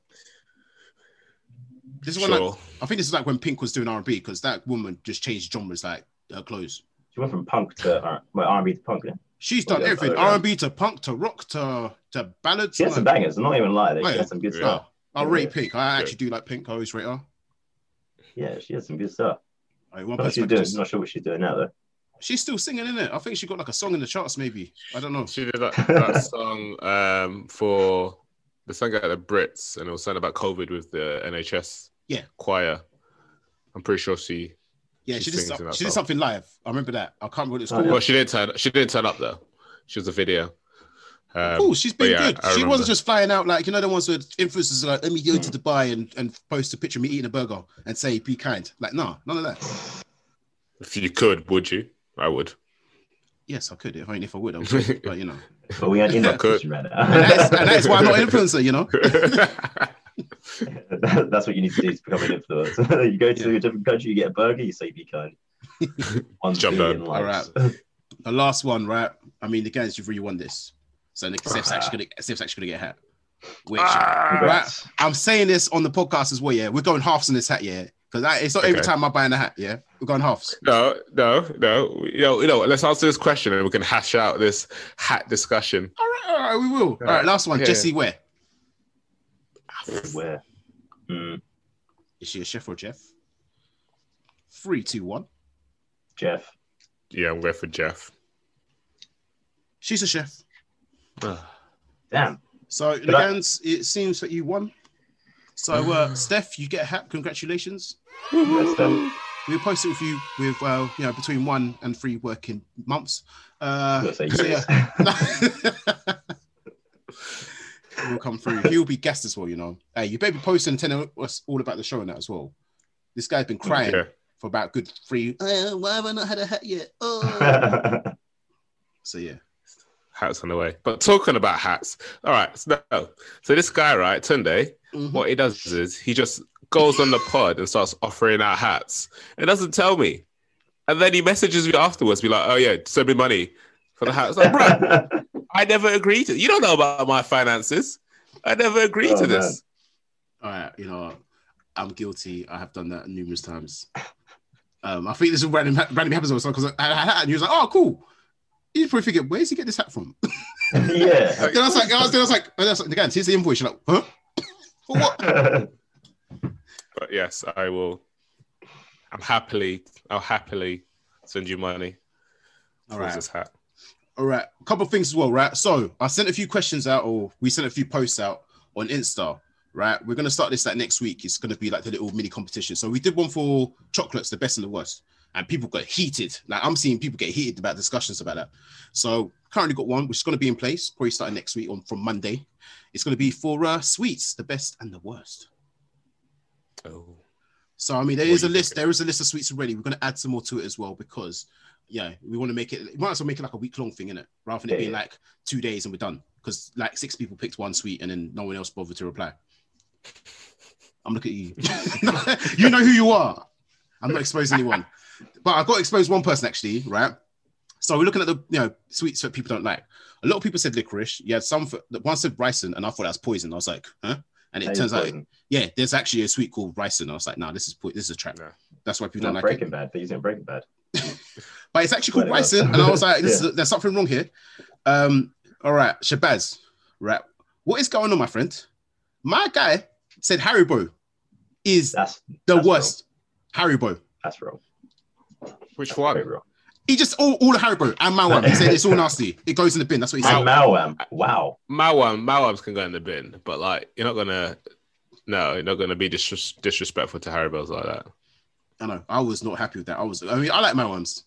A: This is when like. I think this is like when Pink was doing R and B because that woman just changed genres like her clothes.
C: She went from punk to uh, well, R&B to punk. Yeah.
A: She's done
C: Oh, yeah,
A: everything. R and B to punk to rock to to ballads.
C: She had
A: I'm
C: some bangers. I'm not even lying.
A: Oh,
C: She
A: yeah.
C: had some good
B: Yeah.
C: stuff.
A: I
C: Yeah.
A: rate Pink. I actually do like Pink. I always rate her.
C: Yeah, she has some good stuff.
A: Like, one
C: What
A: person
C: she's
A: I
C: doing,
A: just-
C: not sure what she's doing now though.
A: she's still singing in it. I think she got like a song in the charts. Maybe I don't know.
B: She did that, that song um, for the song at the Brits, and it was something about COVID with the NHS
A: Yeah.
B: choir. I'm pretty sure she.
A: Yeah,
B: She
A: she did. some-
B: that
A: She did something live. I remember that. I can't remember what it's
C: Oh,
A: called.
C: yeah.
B: Well, she didn't turn. She didn't turn up though. She was a video. Um,
A: cool. She's been
B: yeah,
A: good.
B: I
A: she
B: remember.
A: wasn't just flying out like you know the ones where influencers like, let me go
C: Hmm.
A: to Dubai and, and post a picture of me eating a burger and say be kind. Like, no, none of that.
B: If you could, would you? I would.
A: Yes, I could. If I mean, if I would, I would. but you know,
C: But we aren't in that
B: I
C: position right
A: and that's,
C: now.
A: and that's why I'm not an influencer. You know.
C: That- That's what you need to do to become an influencer. you go to
A: Yeah.
C: a different country, you get a burger, you say be kind. One
B: Jump
C: billion
B: down.
C: likes.
A: The last one, right? I mean, the guys, you've really won this. So Nick Steph's actually gonna Steph's actually gonna get a hat. Which
B: Ah.
C: Congrats.
A: I'm saying this on the podcast as well. Yeah, we're going halves in this hat. Yeah, Because it's not every time I'm buying a hat. Yeah, we're going halves.
B: No, no, no. You know, you know. Let's answer this question, and we can hash out this hat discussion.
A: All right, all right, we will. All right, last one.
B: Yeah.
A: Jessie Ware.
C: Where? Mm,
A: Is she a chef or Jeff? Three, two, one.
C: Jeff.
B: Yeah, I'm going for Jeff.
A: She's a chef.
C: Damn.
A: So,
C: But I-
A: Legans, it seems that you won. So, uh, Steph, you get a hat. Congratulations.
C: That's them.
A: We'll post it with you with, uh, you know, between one and three working months. Uh, so yeah. will come through. He'll be guest as well, you know. Hey, you better be posting and telling us all about the show and that as well. This guy's been crying
B: Yeah.
A: for about good three. Uh, why have I not had a hat yet? Oh. so yeah.
B: Hats on the way. But talking about hats, all right. So, so this guy, right, Tunde,
A: Mhm.
B: what he does is he just goes on the pod and starts offering out hats. It doesn't tell me. And then he messages me afterwards, be like, oh, yeah, send me money for the hats. Like, bro, I never agreed to You don't know about my finances. I never agreed
C: Oh,
B: to this.
A: All right, you know, I'm guilty. I have done that numerous times. Um, I think this is random, random happens also because I had a hat and he was like, "Oh, cool." You probably figure, where's he get this hat from?
C: yeah.
A: then I was like, I was, then I was like, and I was like, again, here's the invoice. You're like, huh? For what?
B: But yes, I will. I'm happily, I'll happily send you money
A: All
B: for this hat.
A: All right, a couple of things as well, right? So I sent a few questions out, or we sent a few posts out on Insta, right? We're gonna start this like next week. It's gonna be like the little mini competition. So we did one for chocolates, the best and the worst, and people got heated. Like I'm seeing people get heated about discussions about that. So currently got one which is gonna be in place, probably starting next week on from Monday. It's gonna be for uh, sweets, the best and the worst.
B: Oh,
A: So I mean, there
B: What
A: is a list.
B: thinking?
A: There is a list of sweets already. We're gonna add some more to it as well because, yeah, we want to make it. We might as well make it like a week long thing in it, rather than it
C: Yeah,
A: being like two days and we're done. Because like six people picked one sweet and then no one else bothered to reply. I'm looking at you. you know who you are. I'm not exposing anyone, but I got to expose one person actually, right? So we're looking at the you know sweets that people don't like. A lot of people said licorice. Yeah, some for, one said ricin, and I thought that was poison. I was like, huh? And it
C: That is
A: turns out
C: poison.
A: yeah, there's actually a sweet called ricin. I was like, no, this is po- this is a trap.
B: No.
A: That's why people
C: Not
A: don't like
C: Breaking
A: it.
C: Bad. They're using Breaking Bad.
A: But it's actually called
C: Swear to
A: ricin, and I was like, this
C: Yeah.
A: is, there's something wrong here. Um, all right, Shabazz, right? What is going on, my friend? My guy said Haribo is
C: That's
A: the
C: that's
A: worst. Haribo.
C: That's wrong.
B: Which one?
A: He just all, all the Haribo and Maoam. He said it's all nasty. It goes in the bin. That's what he said.
C: And Maoam. Wow.
B: Maoam, Maoams can go in the bin, but like you're not gonna, no, you're not gonna be dis- disrespectful to Haribo's like that.
A: I know. I was not happy with that. I was. I mean, I like Maoams,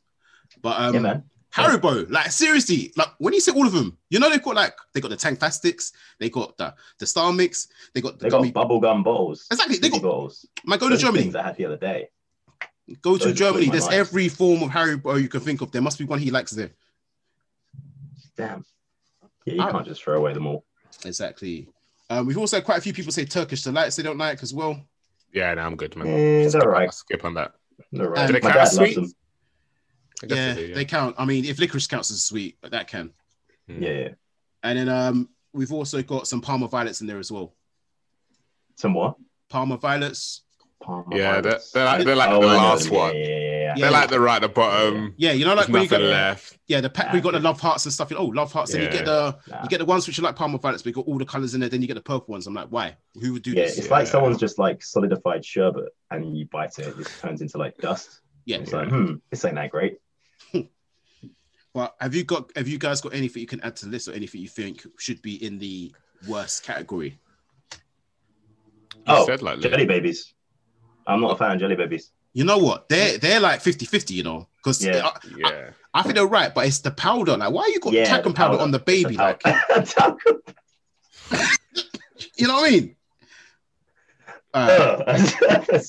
A: but um,
C: yeah.
A: Haribo, like seriously, like when you see all of them, you know they've got like they got the Tangfastics, they got the the Star Mix, they got the
C: They got
A: gummy.
C: bubblegum bottles.
A: Exactly, they got.
C: bottles.
A: Man, go to Germany.
C: things I had the other day.
A: Go to
C: Those
A: Germany. There's
C: mind.
A: every form of Harry Haribo you can think of. There must be one he likes there.
C: Damn. Yeah, you
A: I-
C: can't just throw away them all.
A: Exactly. Um, we've also had quite a few people say Turkish delights they don't like as well.
B: Yeah, no, I'm good, man.
C: Eh, it's
B: skip,
C: all right.
B: Skip on that.
C: They're
A: Um,
C: right.
B: Do they count as sweet?
C: them.
B: I guess
A: Yeah,
B: they do,
A: they count. I mean, if licorice counts as sweet, but that can.
B: Mm.
C: Yeah, yeah.
A: And then um, we've also got some Parma violets in there as well.
C: Some what?
A: Parma violets.
C: Parma
B: Yeah, they're, they're like, they're like
C: Oh,
B: the last.
C: Yeah,
B: one.
C: Yeah, yeah, yeah.
A: Yeah.
B: They're like the right at the bottom.
A: Yeah, you know, like
B: There's
A: when you
B: nothing
A: get
B: left.
A: yeah the pack we got the love hearts and stuff. Oh, love hearts. Then you get the
C: Nah.
A: you get the ones which are like Parma violets, but you got all the colors in there. Then you get the purple ones. I'm like, why? Who would do this?
C: Yeah,
A: this?
C: it's like someone's just like solidified sherbet and you bite it, it just turns into like dust.
A: Yeah.
C: It's like, hmm, this ain't that great.
A: But have you got have you guys got anything you can add to the list or anything you think should be in the worst category?
B: You
C: oh,
B: said like
C: jelly babies. I'm not a fan of jelly babies.
A: You know what? They're they're like 50-50, you know, because
C: Yeah.
A: I,
B: Yeah.
A: I think they're right, but it's the powder. Like, why are you got
C: Yeah,
A: talcum powder,
C: powder.
A: on the baby?
C: It's a
A: Like,
C: talcum.
A: you know what I mean? Uh,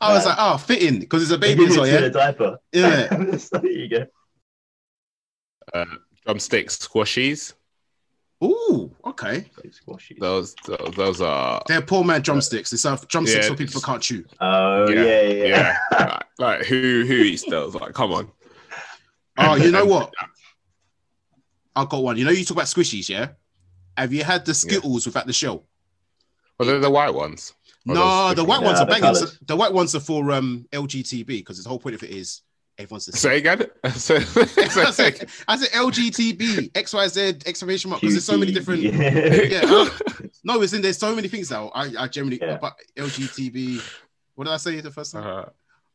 A: I was like, oh, fitting because it's a baby
C: give
A: as well, yeah.
C: the diaper.
A: Yeah.
C: there you go.
B: Uh, drumsticks, squashies.
A: Ooh, okay.
B: Those, those, those are.
A: They're poor man drumsticks. It's uh, drumsticks
B: Yeah,
A: for people who can't chew.
C: Oh
B: Yeah,
C: yeah, yeah.
B: Yeah. like, like, who who eats those? Like, come on.
A: Oh, you know what? I got one. You know, you talk about squishies, yeah. Have you had the Skittles without the shell?
B: Well, they're the white ones. Or
A: No, the white ones
C: Yeah,
A: are
C: the
A: banging. So the white ones are for um LGTB because the whole point of it is everyone's the same.
B: Say again. Say-
A: I
B: say-
A: said, I said LGTB, XYZ, exclamation mark, because there's so many different.
C: Yeah.
A: Yeah, I- no, it's in there's so many things now. I, I generally,
C: Yeah.
A: but LGTB, what did I say the first time?
B: Uh,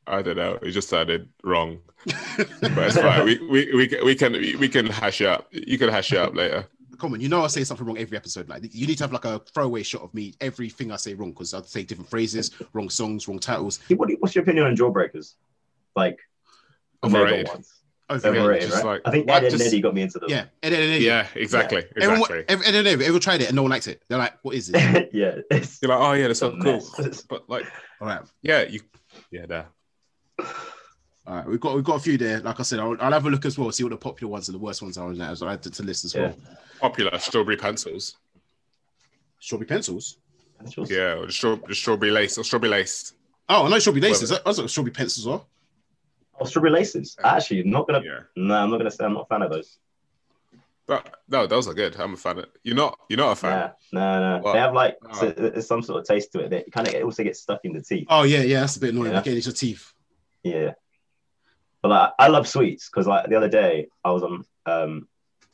B: I don't know. It just sounded wrong, but it's fine. We, we, we, can, we can we can hash it up. You can hash it up later.
A: Come on, you know I say something wrong every episode. Like you need to have like a throwaway shot of me everything I say wrong because I'd say different phrases, wrong songs, wrong titles.
C: What what's your opinion on jawbreakers? Like the mega
B: Overrated.
A: Overrated.
C: Overrated, right?
B: like-
C: I think
A: What,
C: Ed and
A: just-
C: Eddie got me into them.
A: Yeah, and then, and then
B: Yeah, exactly,
A: everyone,
B: exactly.
A: every, and then everyone tried it and no one likes it. They're like, "What is it?"
C: yeah. It's
B: You're like, oh yeah, that's
C: a
B: so cool. But like,
A: All right,
B: yeah, you, yeah, there.
A: all right. We've got we've got a few there. Like I said, I'll, I'll have a look as well, see what the popular ones and the worst ones are on there as I add to, to list as
C: Yeah.
A: well.
B: Popular strawberry pencils.
A: Strawberry pencils.
C: That's just-
B: Yeah, or the, straw, the strawberry lace or strawberry lace.
A: Oh, I know strawberry laces.
B: Well-
A: I was like strawberry pencils as well.
C: Oh, strawberry laces. Actually, I'm not gonna.
B: Yeah,
C: No, I'm not gonna say I'm not a fan of those.
B: but no, those are good. I'm a fan. Of, you're not. You're not a fan.
C: Nah, no, no.
B: What?
C: They have like so there's some sort of taste to it. They kind of also get stuck in the teeth.
A: Oh yeah, yeah, that's a bit annoying.
C: Yeah.
A: Again, it's your teeth.
C: Yeah. But like, I love sweets because like the other day I was on um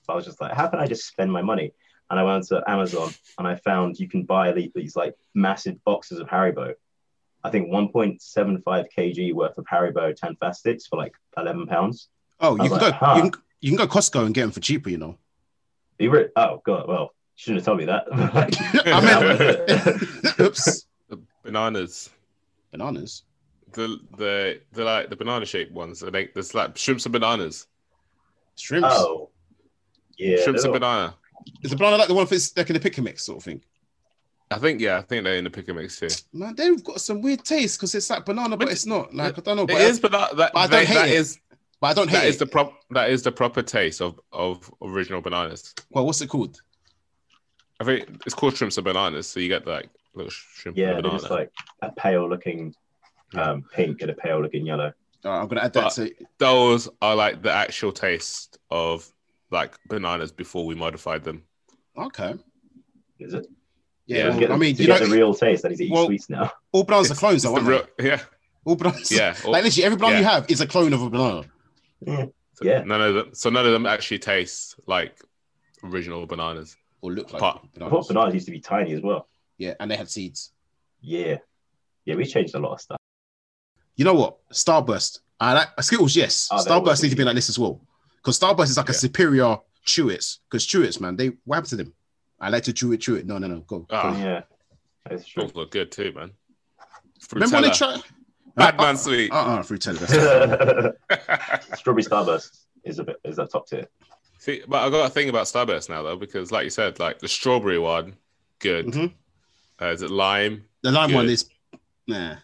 C: I was just like, how can I just spend my money? And I went to Amazon and I found you can buy these like massive boxes of Haribo. I think 1.75 kg worth of Haribo Tangfastics for like 11 pounds.
A: Oh, you can
C: was
A: go.
C: huh.
A: You, can, you can go Costco and get them for cheaper. You know.
C: You re- oh god, well, you shouldn't have told me that.
A: I meant. Oops.
B: Bananas.
A: Bananas.
B: The the the like the banana shaped ones. I think there's like shrimps and bananas.
A: Shrimps.
C: oh, yeah.
B: shrimps and banana.
A: Is the banana like the one that's like in the pick and mix sort of thing?
B: I think yeah. I think they're in the pick and mix too.
A: Man, they've got some weird taste because it's like banana, but it's not. Like I don't know,
B: It
A: but I,
B: is, but that that,
A: but I don't hate
B: that
A: it.
B: is
A: but I don't
B: that
A: hate
B: is
A: it.
B: the prop that is the proper taste of of original bananas.
A: Well, what's it called?
B: I think it's called shrimps and bananas. So you get like little shrimp
C: Yeah,
B: and
C: they're
B: banana.
C: just like a pale looking um, pink and a pale looking yellow.
A: All right, I'm gonna add that
B: But-
A: to.
B: Those are like the actual taste of like bananas before we modified them.
A: Okay.
C: Is it?
A: Yeah.
B: Yeah.
C: Get,
A: I mean,
C: to
A: you
C: get
A: know,
C: the real taste, I need to eat
A: well-
C: sweets now.
A: all bananas are clones, though, aren't
B: the
A: they?
B: real- yeah,
A: All bananas.
B: yeah. Or-
A: Like literally, every banana you have is a clone of a banana.
B: so
C: yeah.
B: None of them. So none of them actually taste like original bananas.
A: Or look like
B: But-
C: I
A: bananas.
C: thought bananas used to be tiny as well.
A: Yeah, and they had seeds.
C: Yeah. Yeah, we changed a lot of stuff.
A: You know what? Starburst. I like Skittles. Yes,
C: Oh, they're
A: Starburst
C: awesome.
A: need to be like this as well. Because Starburst is like a
B: Yeah.
A: superior Chewits. Because Chewits, man, they what happened to them? I like to chew it, chew it. No, no, no. Go.
B: Ah,
C: Yeah. That's true.
B: those look good too, man.
A: Remember when they tried?
B: Bad man sweet.
A: Uh, uh, Fruittella. that's-
C: Strawberry Starburst is a bit is that top tier.
B: See, but I got a thing about Starburst now though, because like you said, like the strawberry one, good.
A: Mhm.
B: Uh, is it lime?
A: The lime one is, nah,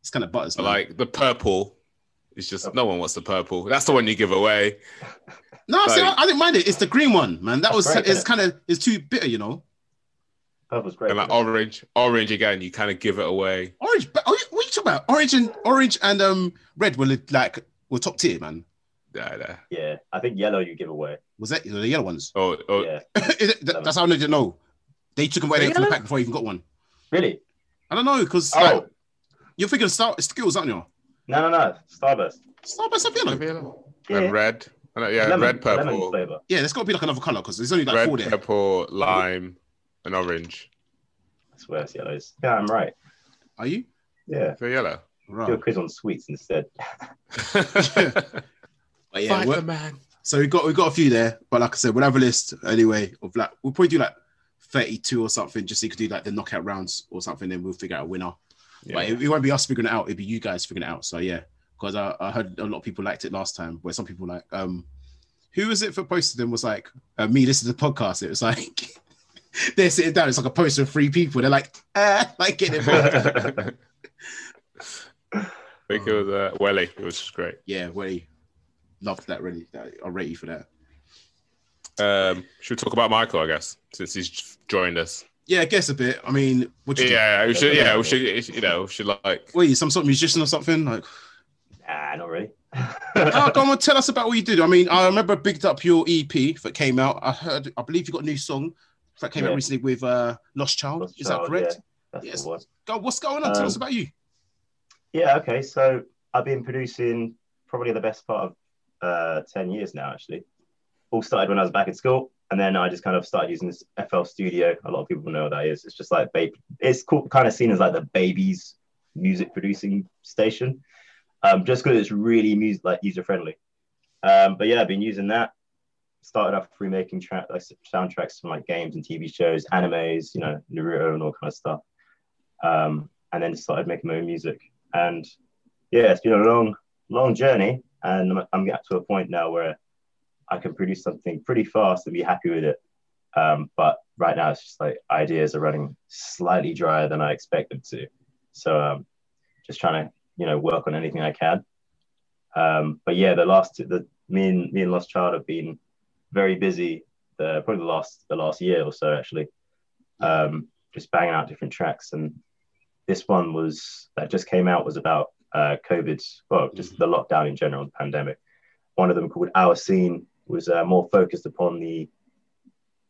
A: it's kind of butters.
B: Like the purple, it's just no one wants the purple. That's the one you give away.
A: no, see, I, I didn't mind it. It's the green one, man. That was
C: great,
A: it's
C: isn't
A: kind of it's too bitter, you know.
C: Purple's great.
B: And like orange, orange again, you kind of give it away.
A: Orange, but oh, what are you talking about? Orange and orange and um red were li- like were top tier, man.
B: Yeah, yeah.
C: yeah, I think yellow you give away.
A: Was that the yellow ones?
B: Oh, oh
C: Yeah.
A: It- that- that's how I know. know. They took them away from the
C: Yellow?
A: pack before I even got one.
C: Really?
A: I don't know because
C: Oh
A: you're thinking Star skills, aren't you?
C: No no no. Starburst.
A: Starburst have yellow.
B: yellow.
C: Yeah.
B: And red. I yeah,
C: lemon,
B: red,
C: lemon
B: purple,
C: flavor.
A: Yeah, there's got to be like another color because there's only like
B: red,
A: four there.
B: purple, lime, and orange.
C: I swear it's yellows. Yeah, I'm right.
A: Are you?
C: Yeah.
B: For yellow.
C: Do a quiz on sweets instead.
A: But yeah,
B: Fight the man.
A: so we got we got a few there, but like I said, we'll have a list anyway of like we'll probably do like 32 or something, just so you could do like the knockout rounds or something, then we'll figure out a winner.
B: Yeah.
A: But it, it won't be us figuring it out; it'll be you guys figuring it out. So yeah, because I, I heard a lot of people liked it last time, where some people like um, who was it for posted them was like uh, me This is a podcast. It was like they're sitting down. It's like a poster of three people. They're like ah, like getting it.
B: I think it was uh, Welly. It was just great.
A: yeah, we loved that. Really, I'll rate you for that.
B: Um, should we talk about Michael? I guess since he's joined us.
A: Yeah, I guess a bit. I mean, what you
B: Yeah, we should. Yeah, we should. You know, we should like.
A: What are you, some sort of musician or something? Like,
C: Nah, not really.
A: oh, come on, tell us about what you did. I mean, I remember I bigged up your EP that came out. I heard, I believe you got a new song that came out recently with uh, Lost Child.
C: Lost
A: Is
C: Child,
A: that correct?
C: That's
A: Yes.
C: the.
A: Go, what's going on? Tell
C: Um,
A: us about you.
C: Yeah, okay. So I've been producing probably the best part of uh, 10 years now, actually. All started when I was back at school. And then I just kind of started using this FL Studio. A lot of people know what that is. It's just like, babe, it's kind of seen as like the baby's music producing station. Um, just because it's really music, like user friendly. Um, but yeah, I've been using that. Started off remaking track, like soundtracks from like games and TV shows, animes, you know, Naruto and all kind of stuff. Um, and then started making my own music. And yeah, it's been a long, long journey, and I'm, I'm getting to a point now where I can produce something pretty fast and be happy with it. Um, but right now, it's just like ideas are running slightly drier than I expected to. So um, just trying to, you know, work on anything I can. Um, but yeah, the last, the me and me and Lost Child have been very busy. The probably the last the last year or so actually, um, just banging out different tracks and this one was that just came out was about uh, COVID, well, just the lockdown in general, the pandemic. One of them called Our Scene was uh, more focused upon the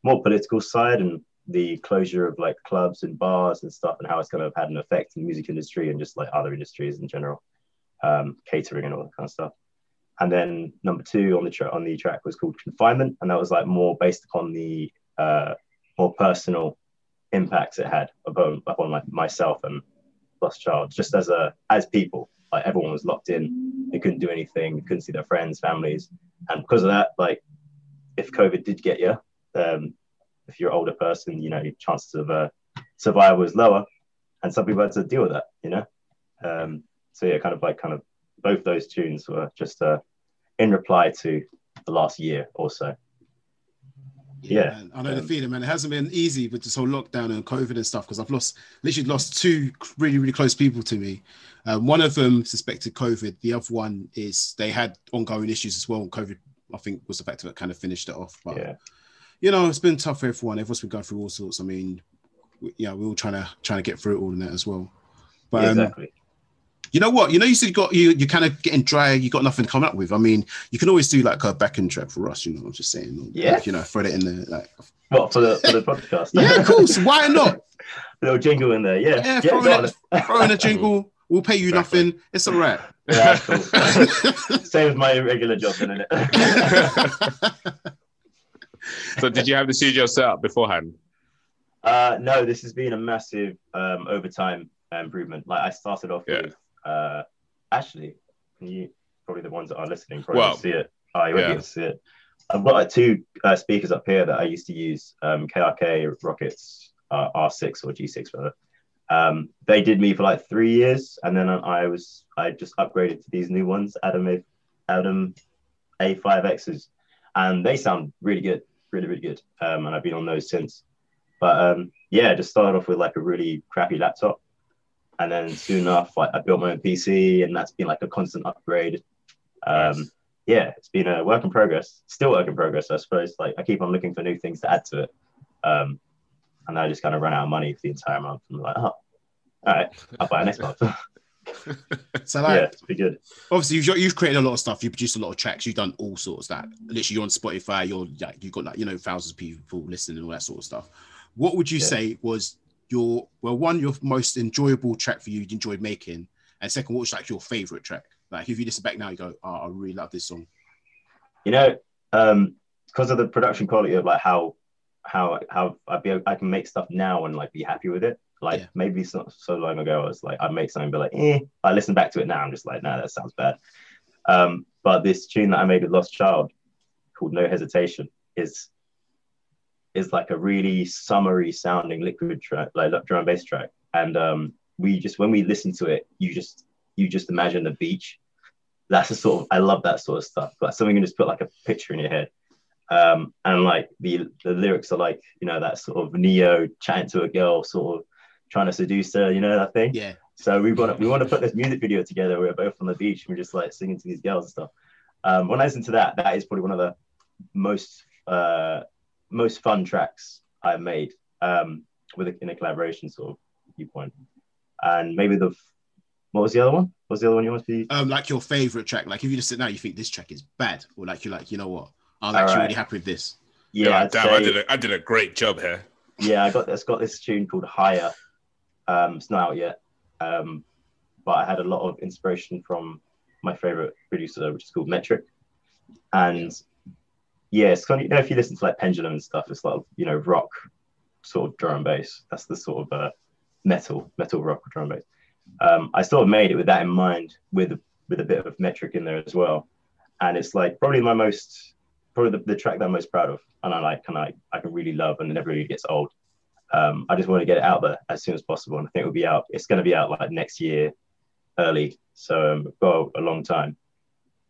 C: more political side and the closure of like clubs and bars and stuff and how it's kind of had an effect in the music industry and just like other industries in general, um, catering and all that kind of stuff. And then number two on the tra- on the track was called Confinement, and that was like more based upon the uh, more personal impacts it had upon upon myself and lost child just as a as people like everyone was locked in they couldn't do anything They couldn't see their friends families. And because of that like if covid did get you um if you're an older person you know your chances of uh, survival is lower. And some people had to deal with that you know? Um so yeah kind of like kind of both those tunes were just uh in reply to the last year or so yeah,
A: man. I know the
C: um,
A: feeling, man. It hasn't been easy with this whole lockdown and COVID and stuff because I've lost, literally lost two really, really close people to me. Um, one of them suspected COVID. The other one is they had ongoing issues as well. COVID, I think, was the factor that kind of finished it off. But
C: yeah
A: you know, it's been tough for everyone. Everyone's been going through all sorts. I mean, we- yeah, we're all trying to trying to get through it all in that as well. But
C: yeah,
A: um,
C: exactly
A: you know what? You know, you said you got you you kind of getting dry. You got nothing to come up with. I mean, you can always do like a backing track for us. You know, I'm just saying. or,
C: Yeah.
A: like, you know, throw it in there. Like,
C: what for the for the podcast
A: yeah, of course. Why not?
C: little jingle in there. Yeah,
A: Yeah,
C: yeah,
A: throw, in a, throw in a jingle. We'll pay you
B: Exactly.
A: nothing. It's all right.
C: Yeah, cool. Same as my regular job, isn't it?
B: So did you have the studio set up beforehand?
C: uh, no, this has been a massive um, overtime improvement. Like I started off
B: Yeah.
C: with, uh, actually, can you probably the ones that are listening probably
B: Well,
C: see it. Oh, you won't
B: yeah.
C: be able to see it. I've got like two uh, speakers up here that I used to use, um, KRK Rokits uh, R6 or G6 rather. Um, they did me for like three years, and then I was I just upgraded to these new ones, Adam A, Adam A5Xs, and they sound really good, really really good. Um, and I've been on those since. But um, yeah, just started off with like a really crappy laptop, and then soon enough, like I built my own PC, and that's been like a constant upgrade. Um, yeah, it's been a work in progress, still work in progress, I suppose. Like I keep on looking for new things to add to it, um, and I just kind of run out of money for the entire month. And I'm like, oh, all right, I'll buy next month.
A: So like,
C: yeah, it's pretty good.
A: obviously you've, you've created a lot of stuff. You've produced a lot of tracks. You've done all sorts. That literally you're on Spotify. You're like you've got like you know thousands of people listening and all that sort of stuff. What would you
C: Yeah.
A: say was your well one your most enjoyable track for you? You enjoyed making, and second, what was like your favorite track? Like if you listen back now, you go, oh, I really love this song.
C: You know, um, because of the production quality of like how how how I be I can make stuff now and like be happy with it. Like
A: Yeah.
C: maybe so, so long ago, I was like, I'd make something, be like, eh. I listen back to it now, I'm just like, nah, that sounds bad. Um, but this tune that I made with Lost Child, called No Hesitation, is is like a really summery sounding liquid track, like drum and bass track. And um, we just when we listen to it, you just you just imagine the beach. That's the sort of I love that sort of stuff. Like something you can just put like a picture in your head. Um, and like the the lyrics are like you know that sort of neo chatting to a girl, sort of trying to seduce her, you know that thing.
A: Yeah,
C: So we want to we want to put this music video together. We're both on the beach. And we're just like singing to these girls and stuff. Um, when I listen to that, that is probably one of the most uh, most fun tracks I've made um, with a, in a collaboration sort of viewpoint. And maybe the what was the other one? What was the other one you want to be?
A: um, like your favorite track. Like if you just sit now, you think this track is bad, or like you're like, you know what, I'm
C: All
A: actually
C: right.
A: really happy with this.
C: Yeah,
B: God
C: I'd
B: damn, I did a, I did a great job here.
C: yeah. I got it's got this tune called Higher, Um, it's not out yet, um, but I had a lot of inspiration from my favorite producer, which is called Metrik, and yeah, it's kind of you know if you listen to like Pendulum and stuff, it's like you know rock sort of drum and bass. That's the sort of uh, metal metal rock drum and bass. Um, I sort of made it with that in mind, with with a bit of Metrik in there as well, and it's like probably my most probably the, the track that I'm most proud of, and I like and I I can really love, and it never really gets old. Um, I just want to get it out there as soon as possible, and I think it'll be out. It's going to be out like next year, early. So um, a long time.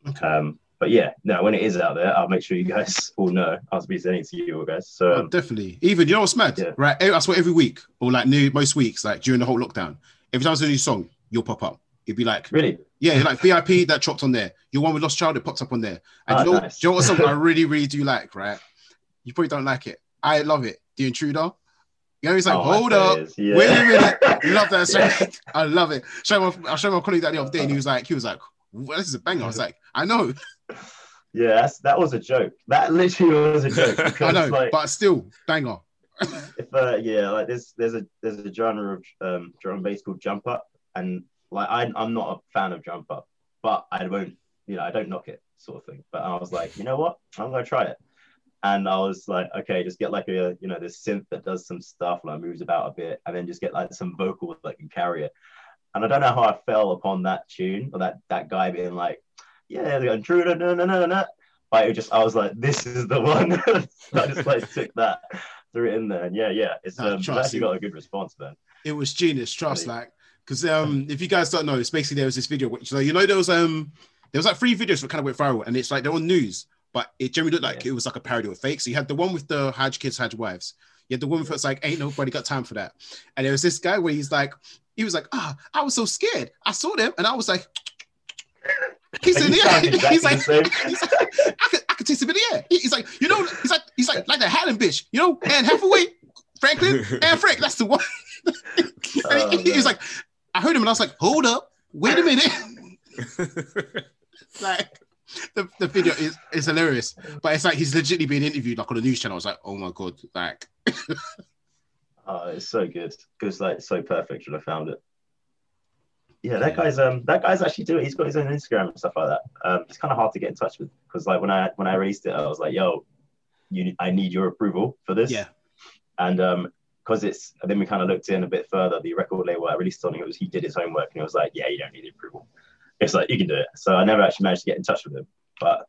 A: Okay.
C: Um, but yeah, no, when it is out there, I'll make sure you guys all know. I'll be sending it to you all guys. So
A: Oh,
C: um,
A: definitely. Even you know what's mad,
C: Yeah.
A: right? I swear every week or like new most weeks, like during the whole lockdown, every time there's a new song, you'll pop up. It'd be like,
C: really,
A: yeah, like VIP that chopped on there. Your one with Lost Child, it pops up on there. And
C: Ah,
A: you, know,
C: nice.
A: do you know what song I really, really do like, right? You probably don't like it. I love it. The Intruder. You know, he's like,
C: Oh,
A: hold up.
C: Yeah.
A: Wait a minute. Love that song.
C: Yeah.
A: I love it. Show my, I showed my colleague that the other day, and he was like, he was like, well, this is a banger. I was like, I know,
C: yeah, that's, that was a joke. That literally was a joke.
A: I know,
C: like,
A: but still, banger.
C: if uh, yeah, like there's there's a there's a genre of um, drum bass called jump up, and like I, I'm not a fan of jump up, but I won't, you know, I don't knock it, sort of thing. But I was like, you know what, I'm gonna try it, and I was like, okay, just get like a you know this synth that does some stuff, like moves about a bit, and then just get like some vocal that can carry it. And I don't know how I fell upon that tune or that that guy being like, yeah, the intruder, no, no, no, no. But it just, I was like, this is the one. I just like took that, threw it in there, and yeah, yeah, it's
A: No,
C: um,
A: trust
C: actually
A: you.
C: got a good response, man.
A: It was genius, trust like because um if you guys don't know, it's basically there was this video which so you know there was um there was like three videos that kind of went viral and it's like they're on news, but it generally looked like
C: Yeah.
A: it was like a parody of fake. So you had the one with the Hajj kids, Hajj wives. You had the one with it's like ain't nobody got time for that. And there was this guy where he's like, he was like, ah, I was so scared. I saw them and I was like, he said, yeah.
C: exactly
A: He's like,
C: the same.
A: he's like, I could, I could taste him in the air. He's like, you know, he's like, he's like, like the Haddon bitch, you know, and Hathaway, Franklin, and Frank, that's the one. and
C: Oh,
A: he, he was like, I heard him and I was like, hold up, wait a minute. like the, the video is, is hilarious, but it's like he's legitimately being interviewed like on a news channel. I was like, oh my god, like
C: Oh, it's so good because like so perfect when I found it. Yeah, that guy's um that guy's actually doing. He's got his own Instagram and stuff like that. Um, it's kind of hard to get in touch with because like when I when I released it, I was like, yo, you I need your approval for this.
A: Yeah.
C: And um, because it's then we kind of looked in a bit further. The record label I released on it was he did his homework and it was like, yeah, you don't need the approval. It's like you can do it. So I never actually managed to get in touch with him, but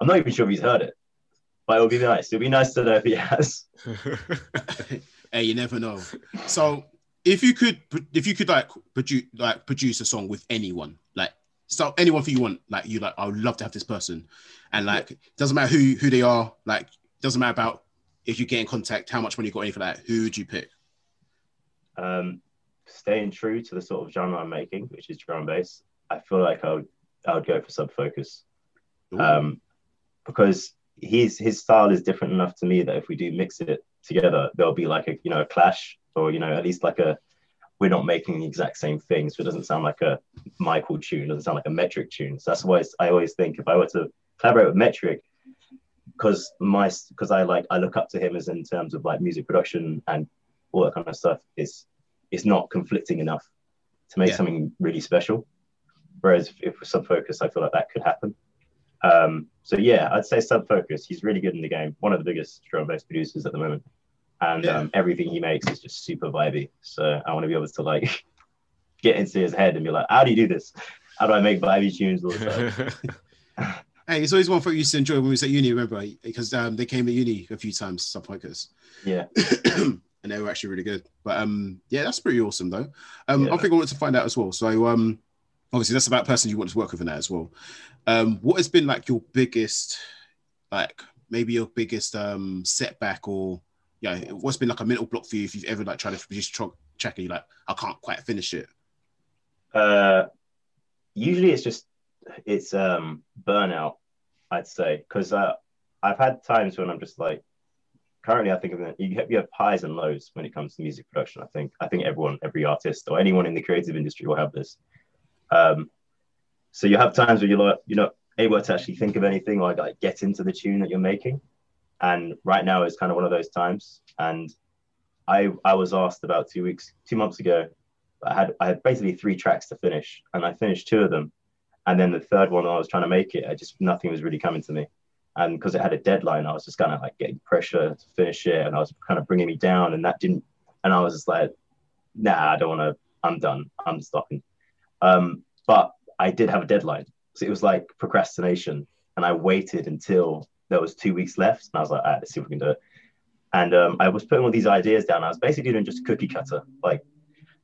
C: I'm not even sure if he's heard it. But it would be nice. It'd be nice to know if he has.
A: hey, you never know. So if you could, if you could like produce like produce a song with anyone, like so anyone who you want, like you like, I would love to have this person, and like doesn't matter who who they are, like doesn't matter about if you get in contact, how much money you got, anything like that. Who would you pick?
C: um, staying true to the sort of genre I'm making, which is drum and bass, I feel like I would I would go for Sub Focus um, because his his style is different enough to me that if we do mix it together, there'll be like a you know a clash or you know at least like a we're not making the exact same thing, so it doesn't sound like a Michael tune, it doesn't sound like a Metrik tune. So that's why I always think if I were to collaborate with Metrik, because my because I like I look up to him as in terms of like music production and all that kind of stuff. It's it's not conflicting enough to make
A: Yeah.
C: something really special. Whereas if, if with Sub Focus, I feel like that could happen. Um, so yeah, I'd say Sub Focus. He's really good in the game. One of the biggest drum and bass producers at the moment, and
A: Yeah.
C: um, everything he makes is just super vibey. So I want to be able to like get into his head and be like, how do you do this? How do I make vibey tunes all the time?
A: Hey, it's always one thing we used to enjoy when we was at uni. Remember, because um, they came to uni a few times, Sub Focus.
C: yeah,
A: and they were actually really good. But um, yeah, that's pretty awesome though. Um,
C: Yeah.
A: I think I wanted to find out as well. So um, obviously that's about person you want to work with in that as well. Um, what has been like your biggest, like maybe your biggest um setback or yeah, what's been like a mental block for you if you've ever like tried to produce a tro- track and you're like, I can't quite finish it.
C: Uh, usually it's just it's um burnout, I'd say, because uh, I've had times when I'm just like, currently I think of it, you have, you have highs and lows when it comes to music production. I think I think everyone, every artist or anyone in the creative industry will have this. Um, so you have times where you're like, you're not able to actually think of anything or like get into the tune that you're making, and right now is kind of one of those times. And I I was asked about two weeks, two months ago. I had I had basically three tracks to finish, and I finished two of them, and then the third one I was trying to make it. I just nothing was really coming to me, and because it had a deadline, I was just kind of like getting pressure to finish it, and I was kind of bringing me down, and that didn't. And I was just like, Nah, I don't want to. I'm done. I'm stopping. Um, but I did have a deadline, so it was like procrastination, and I waited until there was two weeks left, and I was like, all right, let's see if we can do it. And um, I was putting all these ideas down. I was basically doing just a cookie cutter, like,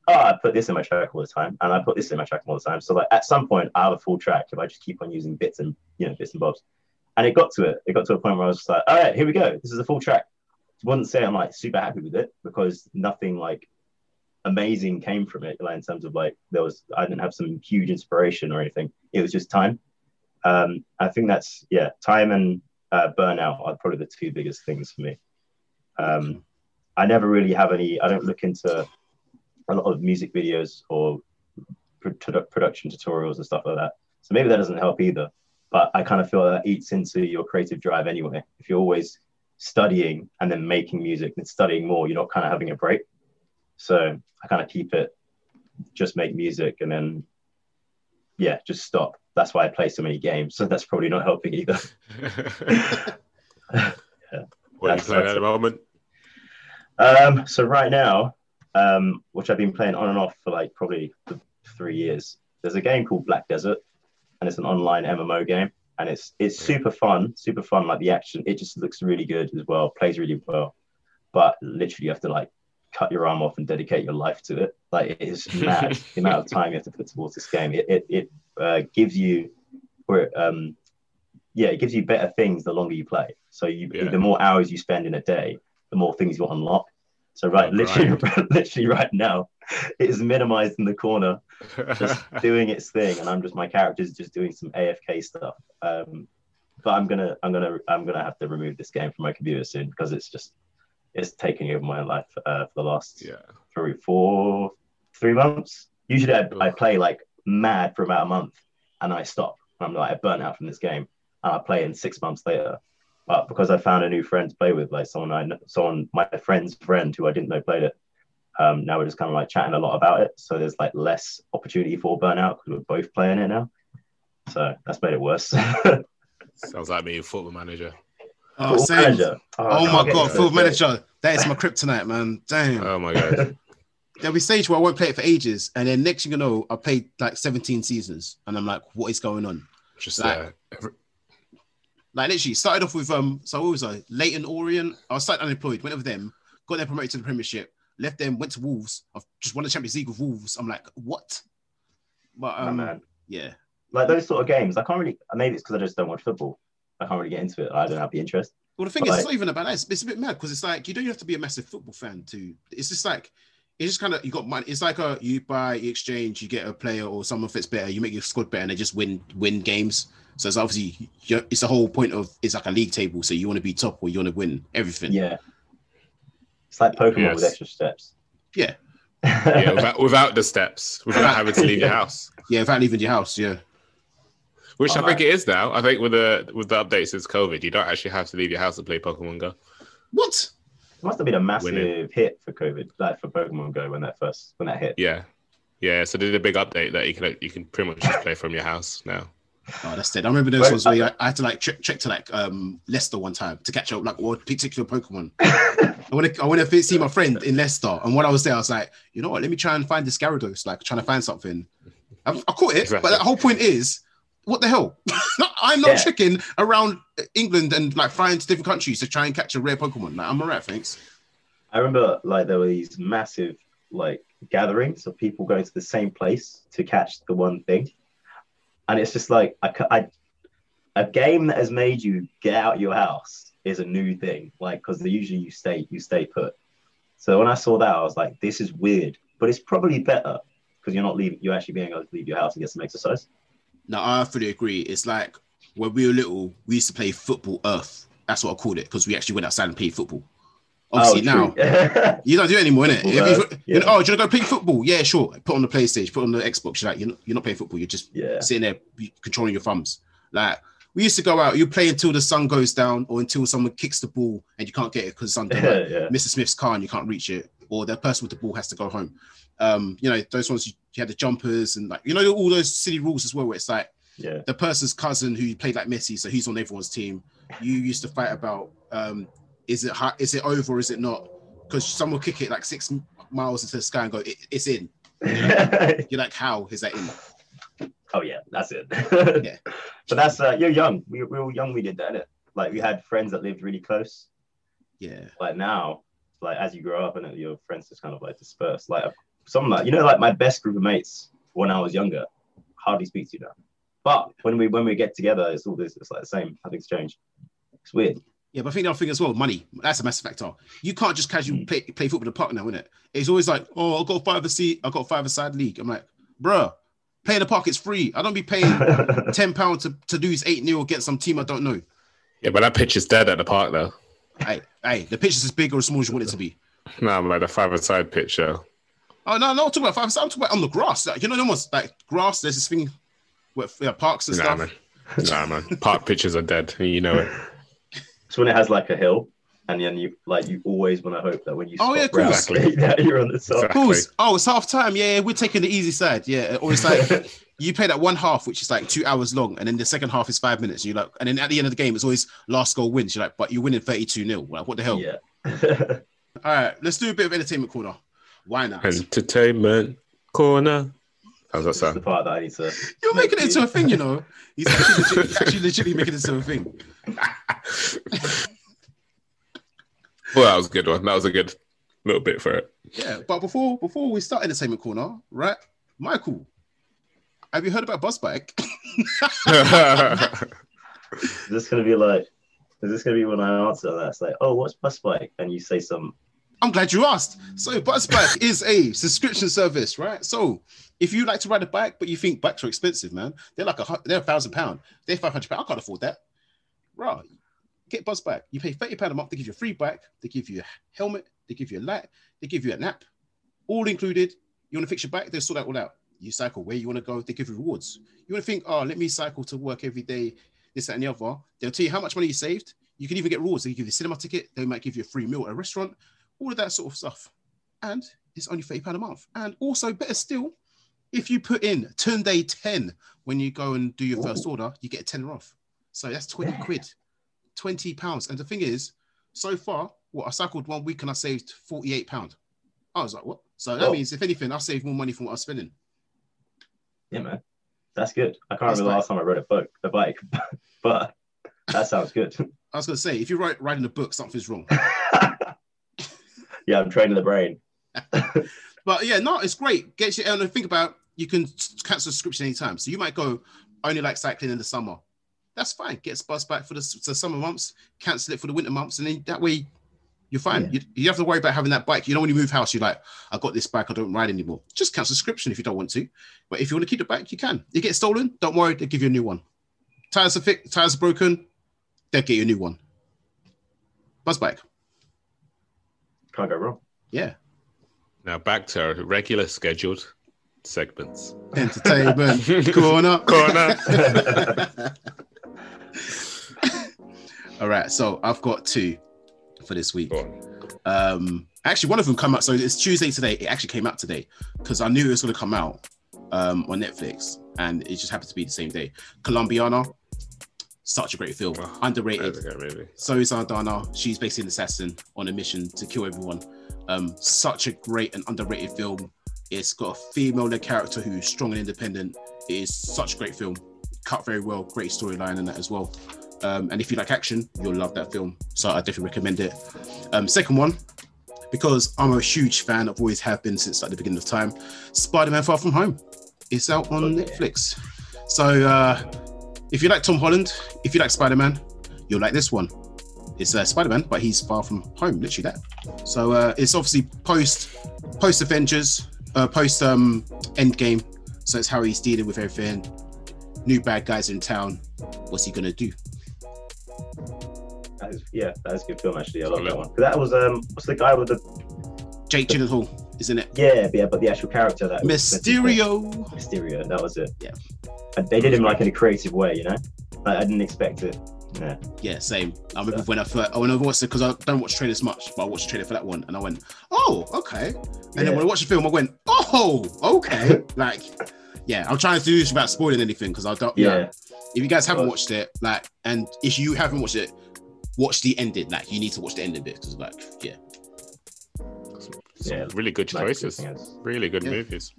C: oh, I put this in my track all the time, and I put this in my track all the time. So like at some point, I have a full track if I just keep on using bits and you know bits and bobs. And it got to it. It got to a point where I was just like, all right, here we go. This is a full track. I wouldn't say I'm like super happy with it because nothing like amazing came from it. Like in terms of like there was, I didn't have some huge inspiration or anything. It was just time. Um, I think that's yeah, time and uh, burnout are probably the two biggest things for me. Um, I never really have any. I don't look into a lot of music videos or produ- production tutorials and stuff like that. So maybe that doesn't help either. But I kind of feel that eats into your creative drive anyway. If you're always studying and then making music and studying more, you're not kind of having a break. So I kind of keep it, just make music and then, yeah, just stop. That's why I play so many games. So that's probably not helping either.
B: yeah. What are you playing at the moment?
C: Um, so right now, um, which I've been playing on and off for like probably three years. There's a game called Black Desert, and it's an online MMO game, and it's it's super fun, super fun. Like the action, it just looks really good as well, plays really well. But literally, you have to like cut your arm off and dedicate your life to it. Like it is mad the amount of time you have to put towards this game. It it, it uh, gives you, or um, yeah, it gives you better things the longer you play. So you
B: Yeah.
C: the more hours you spend in a day, the more things you'll unlock. So right,
B: Oh,
C: literally, literally right now, it is minimized in the corner, just doing its thing, and I'm just my character's just doing some AFK stuff. Um, but I'm gonna, I'm gonna, I'm gonna have to remove this game from my computer soon because it's just, it's taken over my life uh, for the last
B: yeah.
C: three, four, three months. Usually, I, I play like mad for about a month, and I stop. I'm like, I burnt out from this game, and I play in six months later. But because I found a new friend to play with, like someone I, know, someone my friend's friend who I didn't know played it. Um, now we're just kind of like chatting a lot about it, so there's like less opportunity for burnout because we're both playing it now. So that's made it worse.
B: Sounds like me, football manager.
A: Oh,
C: Football
A: same.
C: manager.
A: Oh
C: I'll
A: my god,
C: into
A: Manager. That is my kryptonite, man. Damn.
B: Oh my god.
A: There'll be stage where I won't play it for ages, and then next thing you know, I played like 17 seasons, and I'm like, what is going on?
B: Just
A: Like-
B: uh, every-
A: Like literally started off with um, so what was I? Leyton Orient. I was slightly unemployed, went over them, got them promoted to the Premiership, left them, went to Wolves. I've just won the Champions League with Wolves. I'm like, what? But
C: Oh,
A: um,
C: man.
A: yeah,
C: Like those sort of games, I can't really. Maybe it's because I just don't watch football. I can't really get into it. I don't have the interest.
A: Well, the thing
C: But
A: is,
C: like-
A: it's not even about that. It's, it's a bit mad because it's like you don't have to be a massive football fan to. It's just like it's just kind of you got money. It's like a you buy, you exchange, you get a player or someone fits better, you make your squad better, and they just win win games. So it's obviously you it's the whole point of it's like a league table. So you want to be top or you want to win everything.
C: Yeah. It's like Pokemon with
B: Yes.
C: extra steps.
A: yeah,
B: yeah, without, without the steps, without having to leave your house.
A: yeah. Without leaving your house, yeah.
B: Which I
C: Oh,
B: think it is now. I think with the with the updates since COVID, you don't actually have to leave your house to play Pokemon Go.
A: What?
C: It must have been a massive
B: Winning.
C: hit for COVID, like for Pokemon Go when that first when that hit.
B: Yeah, yeah. So they did a big update that you can you can pretty much just play from your house now.
A: Oh, that's dead. I remember those
C: Right,
A: ones where you- I had to like check, check to like um Leicester one time to catch up like one particular Pokemon. I want to I want to see my friend in Leicester, and when I was there, I was like, you know what? Let me try and find this Gyarados. Like trying to find something. I, I caught it,
B: Exactly.
A: but the whole point is, what the hell? I'm not
C: Yeah.
A: checking around England and like flying to different countries to try and catch a rare Pokemon. Like I'm alright, thanks.
C: I remember like there were these massive like gatherings of people going to the same place to catch the one thing, and it's just like I, I a game that has made you get out your house is a new thing. Like because usually you stay you stay put. So when I saw that, I was like, this is weird, but it's probably better because you're not leaving. You're actually being able to leave your house and get some exercise.
A: No, I fully agree. It's like when we were little, we used to play football Earth. That's what I called it because we actually went outside and played football. Obviously now
C: Oh, true.
A: You don't do it anymore, innit?
C: Football,
A: you, know, oh, do you want to go play football? Yeah, sure. Put on the PlayStation, put on the Xbox. You're like, you're not, you're not playing football. You're just
C: yeah.
A: sitting there controlling your thumbs. Like we used to go out. You play until the sun goes down, or until someone kicks the ball and you can't get it because it's under like,
C: yeah.
A: Mr. Smith's car and you can't reach it. Or the person with the ball has to go home. Um, you know, those ones you, you had the jumpers and like you know all those silly rules as well, where it's like
C: Yeah.
A: the person's cousin who played like Messi, so he's on everyone's team. You used to fight about um, is it high, is it over or is it not? Because someone will kick it like six miles into the sky and go, it, it's in. You're like, how is that in?
C: oh yeah, that's it.
A: Yeah.
C: But that's uh, you're young. We, we were young. We did that. Like we had friends that lived really close.
A: Yeah,
C: Like now, like as you grow up and your friends just kind of like disperse. Like some like you know like my best group of mates when I was younger, hardly speak to you now. But when we when we get together, it's all this. It's like the same. Nothing's changed. It's weird.
A: yeah. But I think the other thing as well, money. That's a massive factor. You can't just casually
C: Mm.
A: play play football in the park now, innit? It's always like, oh, I've got five a seat, I've got five a side league. I'm like, bruh, play in the park, it's free. I don't be paying ten pounds to, to lose eight 0 against some team I don't know.
B: Yeah, but that pitch is dead at the park though.
A: Hey, hey, the pitch is as big or as small as you want it to be.
B: No, I'm like the five-a-side pitch show.
A: Oh no, no, I'm talking about five. I'm talking about on the grass. Like, you know, almost like grass. There's this thing with yeah, parks and
B: Nah,
A: stuff.
B: man. Nah, man. Park pitches are dead. You know it.
C: So when it has like a hill, and then you like you always want to hope that when you
A: Oh, yeah, cool.
B: Exactly.
C: that you're on the side.
B: Exactly.
A: Of course. Oh, it's half time. Yeah, yeah, we're taking the easy side. Yeah, or it's like you play that one half, which is like two hours long, and then the second half is five minutes. And you're like, and then at the end of the game, it's always last goal wins. You're like, but you're winning 32 0 Like, what the hell?
C: Yeah.
A: All right, let's do a bit of entertainment corner. Why not?
B: Entertainment corner. How's that
C: That's the
B: sound?
C: part that I need to.
A: You're making it into a thing, you know. He's actually, legit, he's actually legitimately making it into a thing.
B: Well, that was a good one. That was a good little bit for it.
A: Yeah, but before before we start entertainment corner, right? Michael, have you heard about Buzzbike?
C: Is this gonna be like? Is this gonna be when I answer that? It's like, oh, what's Buzzbike? And you say some.
A: I'm glad you asked. So Buzzbike is a subscription service, right? So if you like to ride a bike, but you think bikes are expensive, man, they're like a they're a thousand pound, they're five hundred pound. I can't afford that. Right. Get Buzzbike. You pay thirty pound a month. They give you a free bike. They give you a helmet. They give you a light. They give you a nap, all included. You want to fix your bike? They sort that all out. You cycle where you want to go. They give you rewards. You want to think, oh, let me cycle to work every day. This that, and the other. They'll tell you how much money you saved. You can even get rewards. They give you a cinema ticket. They might give you a free meal at a restaurant. All of that sort of stuff. And it's only thirty pound a month. And also, better still, if you put in Tunde 10 when you go and do your first order, you get a 10 off. So that's 20 quid, 20 pounds. And the thing is, so far, what I cycled one week and I saved 48 pounds. I was like, what? So that means, if anything, I saved more money from what I was spending.
C: Yeah, man. That's good. I can't
A: That's
C: remember the last time I rode a bike, a bike, but that sounds good.
A: I was going to say, if you're write, writing a book, something's wrong.
C: yeah, I'm training the brain.
A: But yeah, no, it's great. Get you, and think about you can cancel subscription anytime. So you might go only like cycling in the summer. That's fine. Get bus back for the, the summer months, cancel it for the winter months, and then that way you're fine.
C: Yeah.
A: You, you have to worry about having that bike. You know, when you move house, you're like, I got this bike, I don't ride anymore. Just cancel subscription if you don't want to. But if you want to keep the bike, you can. You get stolen, don't worry, they'll give you a new one. Tires are fit, tires are broken, they'll get you a new one. Buzzbike.
C: Can't go wrong.
A: Yeah.
B: Now back to our regular scheduled segments.
A: Entertainment corner.
B: Corner.
A: All right, so I've got two for this week. Um, actually, one of them come out. So it's Tuesday today. It actually came out today because I knew it was going to come out um, on Netflix, and it just happened to be the same day. Colombiana, such a great film,
B: Oh,
A: underrated.
B: There we go, maybe.
A: Zoe Saldana, she's basically an assassin on a mission to kill everyone. Um, such a great and underrated film. It's got a female-led character who's strong and independent. It is such a great film. Cut very well, great storyline in that as well. Um, and if you like action, you'll love that film. So I definitely recommend it. Um, second one, because I'm a huge fan, I've always have been since like the beginning of time. Spider-Man: Far From Home. It's out on
C: yeah.
A: Netflix. So uh, if you like Tom Holland, if you like Spider-Man, you'll like this one. It's uh, Spider-Man, but he's far from home, literally that. So uh, it's obviously post post Avengers, uh, post um, Endgame. So it's how he's dealing with everything. New bad guys in town. What's he gonna do?
C: That is, yeah, that is a good film actually. I love that one. That was um, what's the guy with the
A: Jake Gyllenhaal isn't it.
C: yeah, yeah, but the actual character that
A: Mysterio.
C: Mysterio, that was it.
A: Yeah.
C: And they did him like in a creative way, you know. Like, I didn't expect it Yeah.
A: Yeah, same. I remember when I first, when I watched it because I don't watch trailers much, but I watched the trailer for that one, and I went, "Oh, okay." And then when I watched the film, I went, "Oh, okay." like, yeah, I'm trying to do this without spoiling anything because I don't.
C: Yeah.
A: Yeah. If you guys haven't watched it, like, and if you haven't watched it, watch the ending. Like, you need to watch the ending bit because, like, yeah,
B: Some
C: Yeah,
B: really good choices.
C: everything else.
B: Really good
A: Yeah.
B: movies.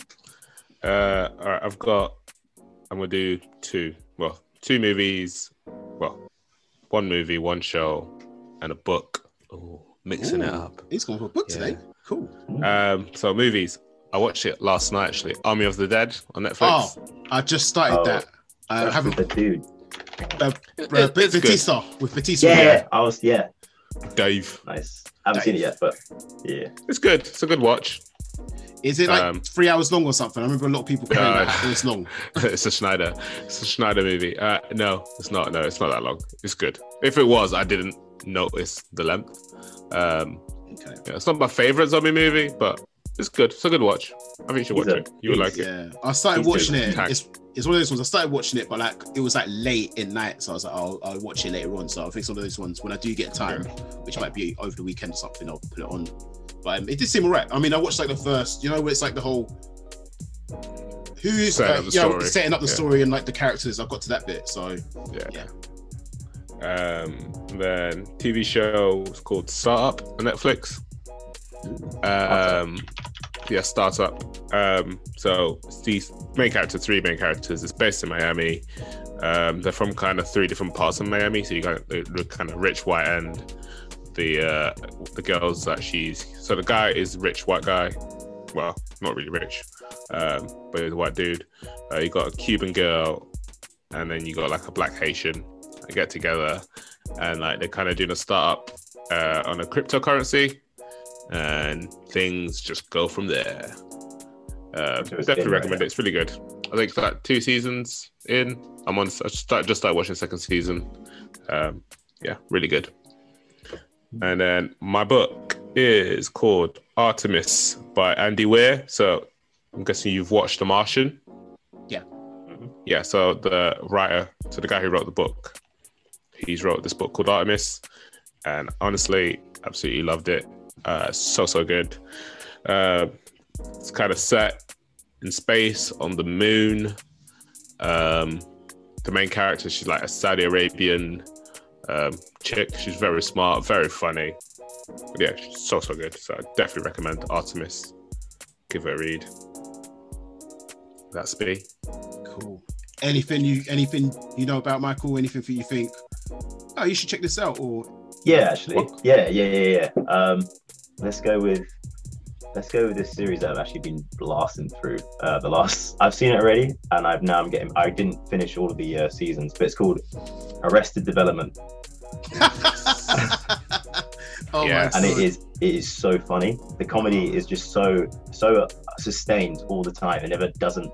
B: Uh, all right, I've got. I'm gonna do two. Well, two movies. Well, one movie, one show, and a book. Oh, mixing it up.
A: He's going for a book
B: Yeah.
A: today. Cool.
B: Um, so movies. I watched it last night actually. Army of the Dead on Netflix.
A: Oh, I just started
C: Oh,
A: that. I haven't.
C: the dude.
A: Uh,
B: It-
A: uh,
B: it's good.
A: Bautista with Bautista.
C: Yeah, yeah, I was yeah,
B: Dave.
C: nice. I haven't seen it yet, but yeah.
B: It's good. It's a good watch.
A: Is it like
B: Um,
A: three hours long or something? I remember a lot of people complaining
B: No.
A: that it's long.
B: it's a Snyder. It's a Snyder movie. Uh, no, it's not. No, it's not that long. It's good. If it was, I didn't notice the length. Um,
A: Okay.
B: yeah, it's not my favorite zombie movie, but it's good. It's a good watch. I think you should watch it. You would like
C: he's-
B: it.
A: Yeah, I started watching it.
B: tank.
A: It's, it's one of those ones. I started watching it, but like it was like late in night, so I was like, I'll, I'll watch it later on. So I think it's one of those ones when I do get time, which might be over the weekend or something, I'll put it on. But um, it did seem alright. I mean, I watched like the first, you know, where it's like the whole who's
B: Setting
A: uh,
B: up the
A: you know,
B: story.
A: setting up the
B: Yeah.
A: story and like the characters. I got to that bit, so
B: Yeah.
A: yeah.
B: Um, then TV show is called Startup on Netflix. Um, yeah, Startup. Um, so these main characters, three main characters. It's based in Miami. Um, they're from kind of three different parts of Miami. So you got the, the kind of rich white end. The uh, the girls that she's so the guy is rich white guy. Well, not really rich, um, but he's a white dude. Uh, you got a Cuban girl, and then you got like a black Haitian. They get together and like they're kind of doing a startup uh, on a cryptocurrency, and things just go from there. Uh,
C: So
B: definitely recommend
C: better.
B: it. It's really good. I think it's like two seasons in. I'm on. I start, just started watching the second season. Um, yeah, really good. And then my book is called Artemis by Andy Weir. So I'm guessing you've watched The Martian.
A: Yeah.
B: Yeah. So the writer, so the guy who wrote the book, he's wrote this book called Artemis, and honestly, absolutely loved it. Uh, so so good. Uh, it's kind of set in space on the moon. Um, the main character, she's like a Saudi Arabian um, chick. She's very smart, very funny. Yeah, she's so so good. So I definitely recommend Artemis. Give it a read. That's me.
A: Cool. Anything you anything you know about Michael? Anything that you think? Oh, you should check this out. Or
C: Yeah, actually.
A: What?
C: Yeah, yeah, yeah, yeah. Um, let's go with let's go with this series that I've actually been blasting through. Uh, the last I've seen it already, and I've now I'm getting. I didn't finish all of the uh, seasons, but it's called Arrested Development,
A: oh
B: Yeah.
A: my
C: and it
A: God.
C: is it is so funny. The comedy is just so so sustained all the time. It never doesn't.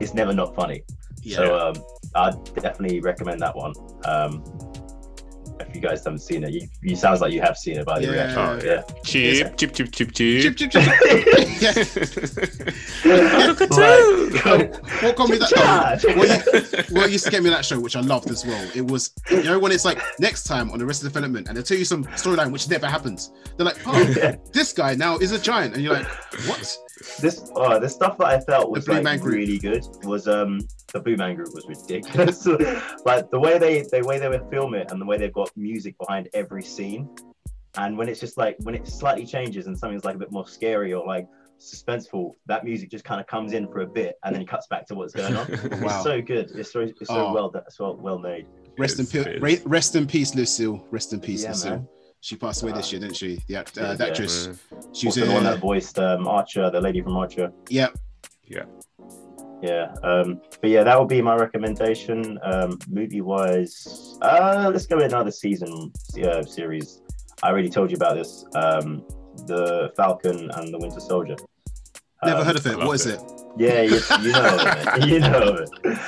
C: It's never not funny.
A: Yeah.
C: So um, I definitely recommend that one. Um, if you guys haven't seen it, you, you sounds like you have seen it by the
A: Yeah.
C: reaction.
B: Oh,
C: yeah.
B: Cheap, cheap, cheap, cheap,
A: Chip,
B: cheap.
A: chip, chip. yeah.
C: Like,
A: What comedy that?
C: Charge.
A: Oh, what, you, what used to get me that show, which I loved as well. It was you know when it's like next time on the rest of development, and they tell you some storyline which never happens. They're like, oh,
C: Yeah.
A: this guy now is a giant, and you're like, what?
C: this uh, the stuff that I felt was like really good was um the Blue Man Group was ridiculous. like the way they the way they would film it and the way they've got music behind every scene, and when it's just like when it slightly changes and something's like a bit more scary or like suspenseful, that music just kind of comes in for a bit and then it cuts back to what's going on.
A: Wow.
C: It's so good. It's so it's so
A: Oh.
C: well done. It's well well made.
A: Rest in peace, rest in peace, Lucille. Rest in peace,
C: Yeah,
A: Lucille.
C: man.
A: She passed away this
C: Uh,
A: year, didn't she? The act, uh,
C: yeah,
A: the
C: yeah.
A: actress. She was
C: also the one that voiced um, Archer, the lady from Archer. Yep.
A: Yeah,
C: Yeah. Um, but yeah, that would be my recommendation. Um, movie wise, uh, let's go with another season uh, series. I already told you about this. Um, the Falcon and the Winter Soldier.
A: never
C: Um,
A: heard of it.
B: loved
A: What is
B: it.
A: it?
C: Yeah, you, you know it. You know it.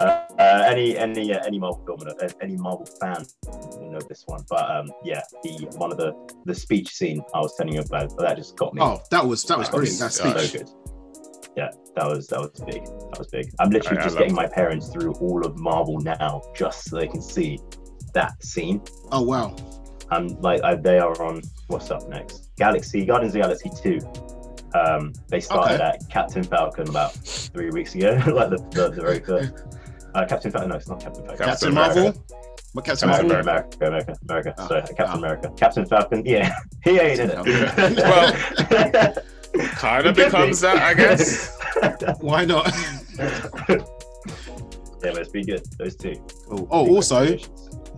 C: Uh, uh, any any uh, any Marvel film, uh, any Marvel fan will know this one. But um, yeah, the one of the the speech scene I was telling you about but that just got me.
A: Oh, that was that was
C: That
A: brilliant. That
B: Yeah.
C: so
A: speech.
C: good. Yeah, that was that was big. That was big. I'm literally
B: I- I
C: just
B: love
C: getting my parents through all of Marvel now, just so they can see that scene.
A: Oh wow.
C: And like I, they are on what's up next? Galaxy Guardians of the Galaxy two. Um, they started
A: Okay.
C: at Captain Falcon about three weeks ago, like the, the, the very first. Uh, Captain Falcon, no, it's not Captain Falcon.
A: Captain,
B: Captain
A: Marvel.
B: America.
A: What Captain
C: America,
A: Marvel?
C: America, America, America.
A: Oh,
C: Sorry, Captain
A: oh.
C: America. Captain Falcon, yeah, he ain't in it.
B: Well, Kind of becomes that, I guess.
A: Why not?
C: yeah, let's be good. Those two.
A: oh, oh, also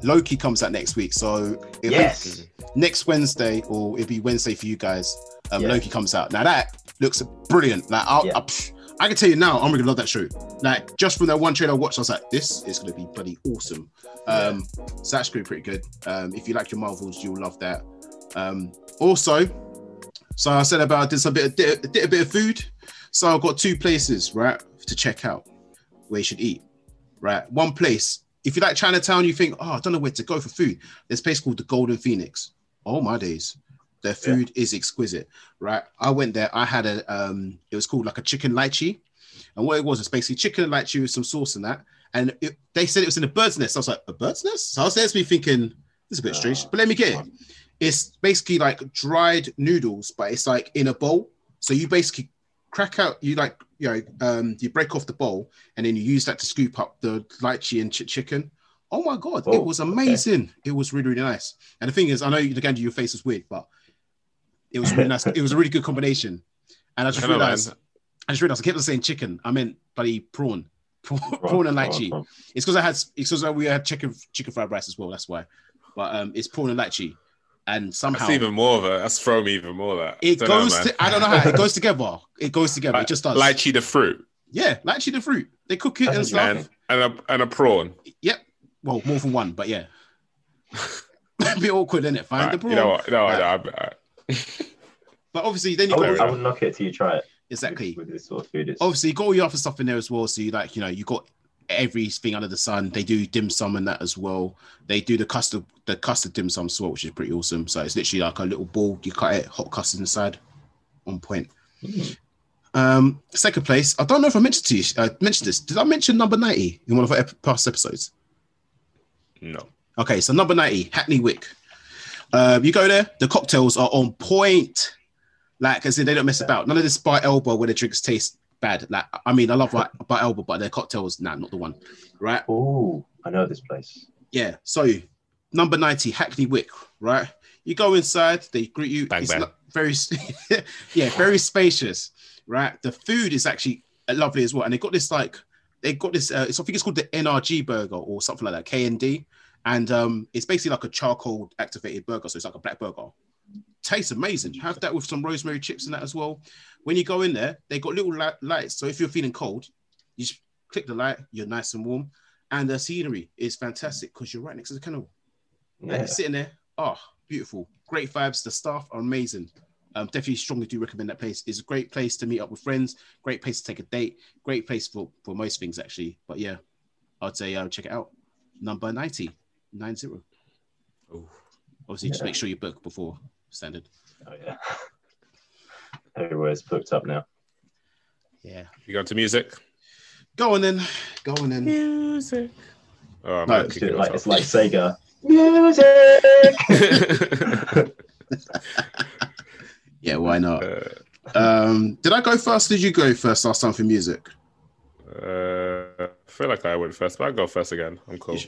A: Loki comes out next week, so it'll
C: yes.
A: next Wednesday, or it'll be Wednesday for you guys. Um,
C: Yeah.
A: Loki comes out. Now that looks brilliant. Like I'll,
C: Yeah.
A: I, pff, I can tell you now, I'm gonna love that show. Like just from that one trailer I watched, I was like, this is gonna be bloody awesome. Um, so that's gonna be pretty good. Um, if you like your Marvels, you'll love that. Um, also, so I said about this a bit, did, did a bit of food. So I've got two places right to check out where you should eat. Right, one place. If you like Chinatown, you think, oh, I don't know where to go for food. There's a place called the Golden Phoenix. Oh my days, their food is exquisite. Right, I went there. I had a, um, it was called like a chicken lychee, and what it was is basically chicken and lychee with some sauce in that. And it, they said it was in a bird's nest. I was like, a bird's nest? So I was there to me thinking, this is a bit strange, but let me get it. It's basically like dried noodles, but it's like in a bowl. So you basically crack out, you like, you know, um, you break off the bowl and then you use that to scoop up the lychee and ch- chicken. Oh my god,
C: Oh,
A: it was amazing! It was really, really nice. And the thing is, I know again, your face is weird, but it was really nice. It was a really good combination. And I just
B: I know, man.
A: realized, I just realized I kept on saying chicken. I meant bloody prawn, prawn, prawn and lychee.
C: Prawn,
A: It's because I had it's because we had chicken chicken fried rice as well. That's why. But um, it's prawn and lychee, and somehow
B: That's even more of a. That's thrown me even more. That
A: it
B: Don't know,
A: goes. to, I don't know how it goes together. It goes together.
B: Like-
A: it just does.
B: lychee the fruit
A: yeah, lychee the fruit. They cook it and stuff.
B: and and a and a prawn.
A: Yep. Well, more than one, but yeah. a bit awkward, isn't it? Find
B: Right,
A: the prawn.
B: you know what? No,
A: Right.
B: no, I, I,
A: But obviously, then
C: I
A: you
C: wouldn't, I wouldn't knock it till you try it.
A: exactly.
C: With, with this sort of food, it's
A: Obviously, you got all your other stuff in there as well. So you like, you know, you got everything under the sun. They do dim sum and that as well. They do the custard, the custard dim sum as well, which is pretty awesome. So it's literally like a little ball. You cut it, hot custard inside, on point.
C: Mm.
A: Um, second place. I don't know if I mentioned to you. I mentioned this. Did I mention number ninety in one of our past episodes?
B: no.
A: Okay, so number 90, Hackney Wick. Uh, you go there, the cocktails are on point. Like, as in they don't mess about. None of this by elbow where the drinks taste bad. Like, I mean, I love like by elbow, but their cocktails, nah, not the one. Right?
C: Oh, I know this place.
A: Yeah. So number 90, Hackney Wick, right? You go inside, they greet you.
B: Bang,
A: it's
B: bang.
A: very yeah, very spacious, right? The food is actually lovely as well. And they got this like they got this uh, it's I think it's called the NRG burger or something like that, KND. And um it's basically like a charcoal activated burger, so it's like a black burger. Tastes amazing. Have that with some rosemary chips and that as well. When you go in there, they got little li- lights. So if you're feeling cold, you just click the light, you're nice and warm. And the scenery is fantastic because you're right next to the canal. And you're sitting there. Oh, beautiful. Great vibes. The staff are amazing. Um, definitely strongly do recommend that place. It's a great place to meet up with friends, great place to take a date, great place for, for most things actually. But yeah, I'd say uh, check it out. Number 90, 90.
B: Ooh.
A: Obviously, just make sure you book before standard.
C: Oh yeah. Everywhere's booked up now.
A: Yeah.
B: You go to music.
A: Go on then. Go on then.
B: Music. Oh,
A: No,
C: It's,
B: kicking
C: like, it's like Sega. Music.
A: Yeah, why not?
B: uh,
A: Um, did I go first? Did you go first last time for music?
B: uh, I feel like I went first, but I'll go first again. I'm cool.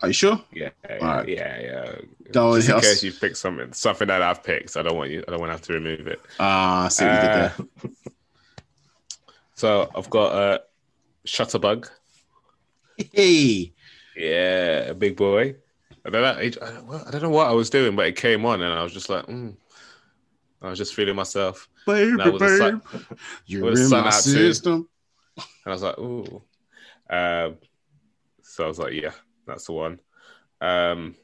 A: Are you sure?
B: Yeah, yeah,
A: Alright.
B: yeah, yeah.
A: Go on,
B: Just in case you pick something, something that I've picked, I don't want you. I don't want to have to remove it.
A: Ah, I see what you did
B: Uh,
A: there.
B: So I've got a Shutterbugg.
A: Hey,
B: Yeah, a Big Boi. I don't know. I don't know what I was doing, but it came on, and I was just like, mm. I was just feeling myself,
A: baby,
B: That was a
A: babe,
B: sun-
A: you're in my
B: out too.
A: system.
B: and I was like, ooh. Um, so I was like, yeah, that's the one. Um,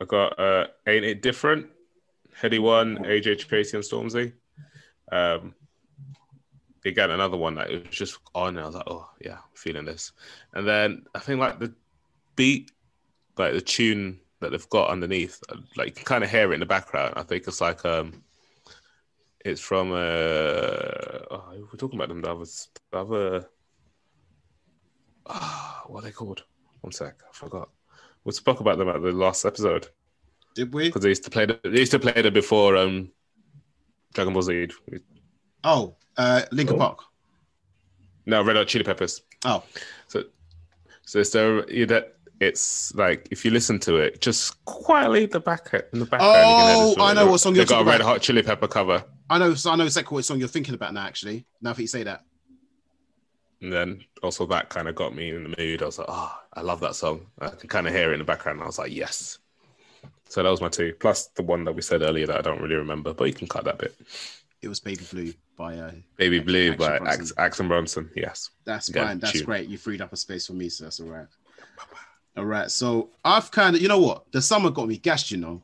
B: I got uh, Ain't It Different? Headie One, AJ Tracey and Stormzy. Um, again, another one that it was just on. And I was like, oh, yeah, I'm feeling this. And then I think like the beat, like the tune that they've got underneath, uh, like you can kind of hear it in the background. I think it's like, um, it's from, uh, oh, we're talking about them, the other, the other, ah, what are they called? One sec, I forgot. We spoke about them at the last episode
A: Did we?
B: because they used to play. The, they used to play them before um, Dragon Ball Z.
A: Oh, uh, Linkin
C: Oh.
A: Park.
B: No, Red Hot Chili Peppers.
A: Oh,
B: So, so it's the you that it's like if you listen to it, just quietly in the back in the background.
A: Oh, I know what song you're talking about.
B: They got a Red. Hot Chili Pepper cover,
A: I know. I know exactly what song you're thinking about now. Actually, now that you say that.
B: and then also that kind of got me in the mood. I was like, oh, I love that song. I can kind of hear it in the background. I was like, yes. So that was my two, plus the one that we said earlier that I don't really remember, but you can cut that bit.
A: It was Baby Blue by. Uh,
B: Baby Blue
A: Action
B: by
A: Bronson.
B: Ax- Action Bronson. Yes.
A: that's fine. That's
B: tune.
A: great. You freed up a space for me, so that's all right. All right. So I've kind of, you know what? The summer got me gassed, you know.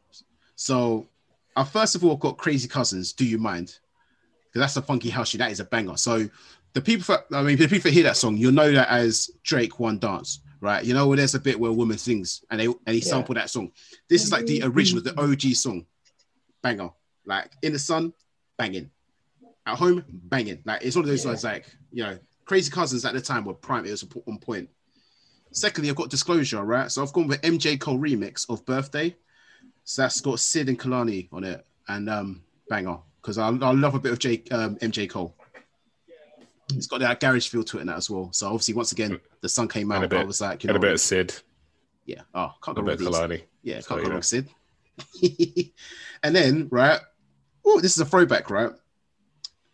A: So I first of all got Crazy Cousinz. Do you mind? Because that's a funky house. That is a banger. So the people, for, I mean, the people that hear that song, you'll know that as Drake One Dance, right? You know where there's a bit where a woman sings and they and he
C: Yeah.
A: sampled that song. This is like the original, the OG song, banger. Like in the sun, banging. At home, banging. Like it's one of those
C: Yeah.
A: ones like you know, Crazy Cousinz at the time were prime. It was on point. Secondly, I've got Disclosure, right? So I've gone with MJ Cole remix of Birthday. So that's got Syd and Kehlani on it, and um, banger because I, I love a bit of J, um, MJ Cole. It's got that garage feel to it now as well. So obviously, once again, the sun came
B: And
A: out.
B: a
A: but I was like, you
B: And
A: know,
B: a bit of Syd,
A: yeah, oh, can't
B: a
A: go
B: bit of
A: wrong. with.
B: Kehlani.
A: Yeah, can't go
B: yeah.
A: wrong, Syd. and then, right? Oh, this is a throwback, right?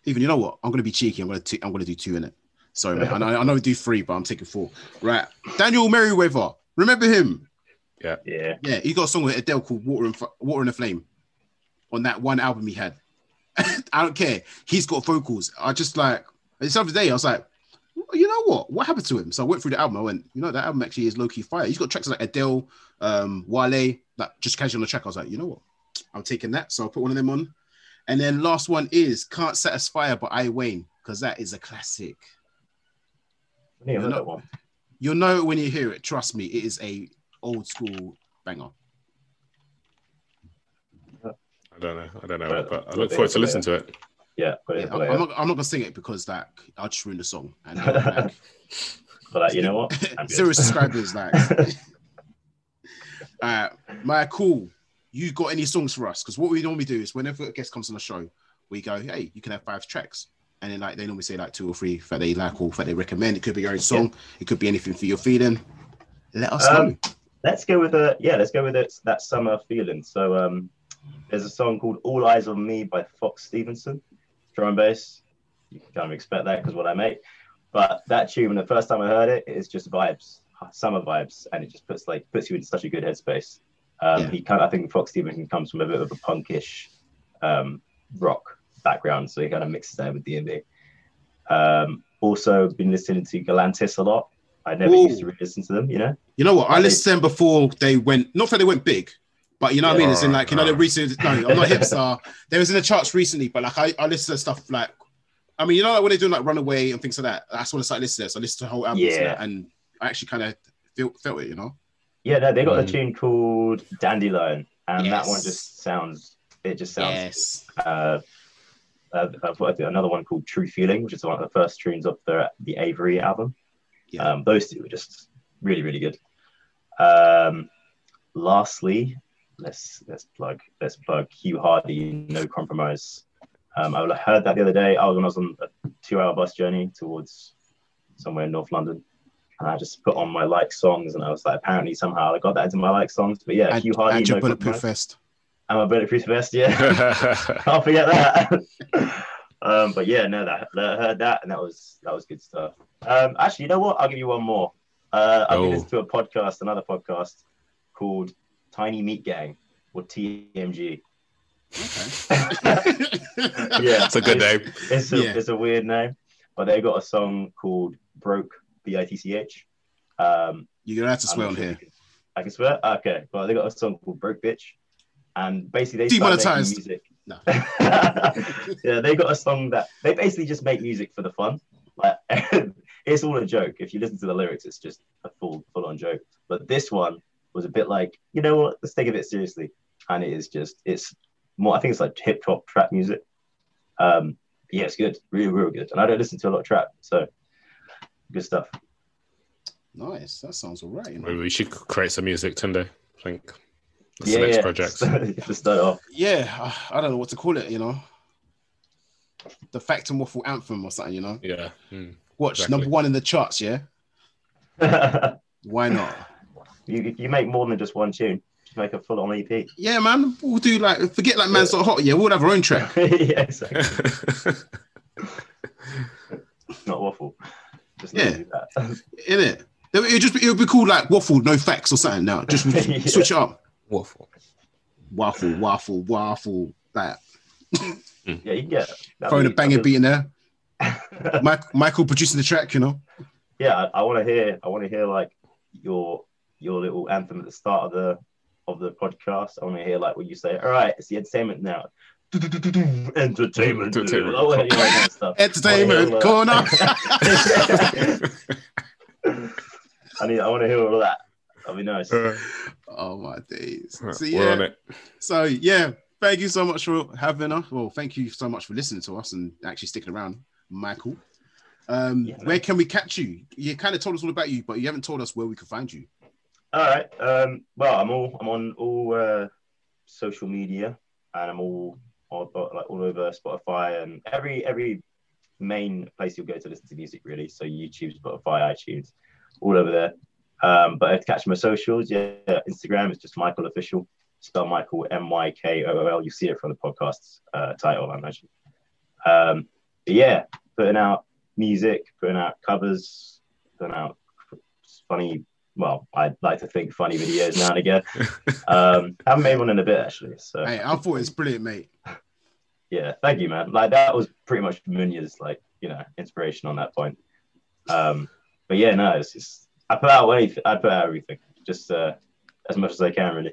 A: Even you know what? I'm gonna be cheeky. I'm gonna i I'm gonna do two in it. Sorry, mate. I know I know we do three, but I'm taking four. Right, Daniel Merriweather. Remember him?
C: Yeah.
A: Yeah. Yeah, he got a song with Adele called "Water and F- Water and a Flame" on that one album he had. I don't care. He's got vocals. I just like this other day. I was like, you know what? What happened to him? So I went through the album. I went, you know, that album actually is low key fire. He's got tracks like Adele, um, Wale, like just casual on the track. I was like, you know what? I'm taking that. So I put one of them on. And then last one is "Can't Satisfy Her" by I Wayne because that is a classic.
C: I think I that one.
A: You'll know it when you hear it. Trust me, it is a old school banger.
B: I don't know. I don't know,
C: But-
B: but I look forward to
C: also
B: listen to it.
C: Yeah, put
A: Yeah, I'm, I'm not, I'm not gonna sing it because like I'll just ruin the song. And like,
C: But like, you know what?
A: Zero subscribers, like. uh, my cool. You got any songs for us? Because what we normally do is whenever a guest comes on the show, we go, "Hey, you can have five tracks," and then like they normally say like two or three that they like or that they recommend. It could be your own song. It could be anything for your feeling. Let us
C: Um,
A: know.
C: let's go with a yeah, let's go with it, that summer feeling. So um there's a song called All Eyes on Me by Fox Stevenson, drum bass. You can kind of expect that because what I make. But that tune, when the first time I heard it, it's just vibes, summer vibes, and it just puts like puts you in such a good headspace. Um,
A: Yeah.
C: He kind of, I think Fox Stevenson comes from a bit of a punkish um, rock background, so he kind of mixes that with D&B. Um, also, been listening to Galantis a lot. I never
A: Ooh.
C: used to really listen to them, you know.
A: You know what? I listened to them before they went. Not that they went big, but you know what I mean. It's in like you know the recent. No, I'm not hipster. They was in the charts recently, but like I, I listen to stuff like. I mean, you know, like when they're doing like Runaway and things like that. That's when I started listening to. it. So I listened to the whole album,
C: Yeah.
A: and I actually kind of felt felt it. You know.
C: Yeah, no, they got a
B: Mm.
C: tune called Dandelion, and that one just sounds. It just sounds.
A: Yes.
C: Uh, uh, another one called True Feeling, which is one of the first tunes of the the Aviary album.
A: Yeah.
C: Um, those two were just really, really good. Um, lastly, let's let's plug let's plug Hugh Hardie, No Compromise. Um, I heard that the other day. I was when I was on a two-hour bus journey towards somewhere in North London, and I just put on my like songs, and I was like, apparently somehow I got that into my like songs. But yeah,
A: And,
C: Hugh Hardie,
A: and your
C: No
A: bulletproof
C: Compromise.
A: vest.
C: I'm a bulletproof vest, yeah. Can't forget that. um, but yeah, no, that, that heard that, and that was that was good stuff. Um, actually, you know what? I'll give you one more. Uh, I've been
B: Oh.
C: listening to a podcast, another podcast called Tiny Meat Gang or TMG.
A: Okay.
C: Yeah,
B: It's a good name.
C: It's a,
A: Yeah.
C: it's a weird name, but they got a song called Broke B I T C H. Um,
A: You're gonna have to
C: I'm
A: swear on
C: sure
A: here.
C: if you can- I can swear. Okay, well they got a song called Broke Bitch, and basically they started making
A: Demonetized.
C: music.
A: No.
C: yeah, they got a song that they basically just make music for the fun. Like it's all a joke. If you listen to the lyrics, it's just a full full on joke. But this one was a bit like, you know what? Let's take it a bit seriously, and it is just it's more. I think it's like hip hop trap music. Um, yeah, it's good, really, real good. And I don't listen to a lot of trap, so good stuff.
A: Nice. That sounds all right. You?
B: Maybe we should create some music, Tunde. I think that's
C: yeah,
B: the next
C: yeah.
B: project.
C: to start off.
A: Yeah, I, I don't know what to call it. You know, the Fact and Waffle anthem or something. You know,
B: Yeah. Hmm.
A: watch
B: Exactly.
A: number one in the charts. Yeah, why not?
C: You you make more than just one tune. Just make a full on EP.
A: Yeah, man. We'll do like forget like man's not hot. Yeah, we'll have our own track.
C: yeah, exactly. Not waffle. Just
A: Yeah. In it. It would just be, it would be cool like waffle, no facts or something. Now just
C: Yeah.
A: switch it up.
B: Waffle.
A: Waffle, waffle, waffle. That.
C: yeah, you can get
A: throwing a banger beat in there.
C: that'd
A: Michael producing the track. You know.
C: yeah, I, I want to hear. I want to hear like your your little anthem at the start of the of the podcast. I want to hear like when you say, "All right, it's the entertainment now." Entertainment.
B: Entertainment.
C: I wanna hear all that stuff.
A: Entertainment corner.
C: wanna hear all that. I need. I want to hear all of that. That'd be nice.
A: oh my days. So
B: We're on
A: yeah.
B: it.
A: So yeah. Thank you so much for having us. Well, thank you so much for listening to us and actually sticking around, Michael. Um,
C: Yeah, man.
A: where can we catch you? You kind of told us all about you, but you haven't told us where we can find you.
C: All right. Um, well, I'm all I'm on all uh, social media, and I'm all, all like all over Spotify and every every main place you'll go to listen to music, really. So YouTube, Spotify, iTunes, all over there. Um, but to catch my socials, yeah, Instagram is just Michael Official. Spell Michael M Y K O O L. You see it from the podcast uh, title, I imagine. Um, yeah, putting out music, putting out covers, putting out funny well, I'd like to think funny videos now and again. Um, I haven't made one in a bit actually. So
A: Hey, I thought it was brilliant, mate.
C: yeah, thank you, man. Like that was pretty much Munya's like you know inspiration on that point. Um, but yeah, no, it's just I put out anything. I put out everything, just uh, as much as I can, really.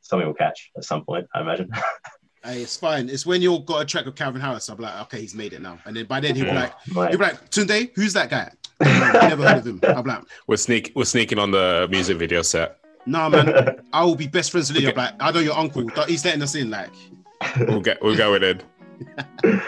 C: Something will catch at some point, I imagine.
A: Hey, it's fine. It's when you've got a track of Calvin Harris, I'll be like, okay, he's made it now. And then by then he'll be like,
C: Right.
A: he'll be like, Tunde, who's that guy? Never heard of him. I'll be like,
B: We're sneak. We're sneaking on the music video set.
A: nah, man, I will be best friends with you. I'm like, I know your uncle. He's letting us in. Like,
B: We'll get. We're going in.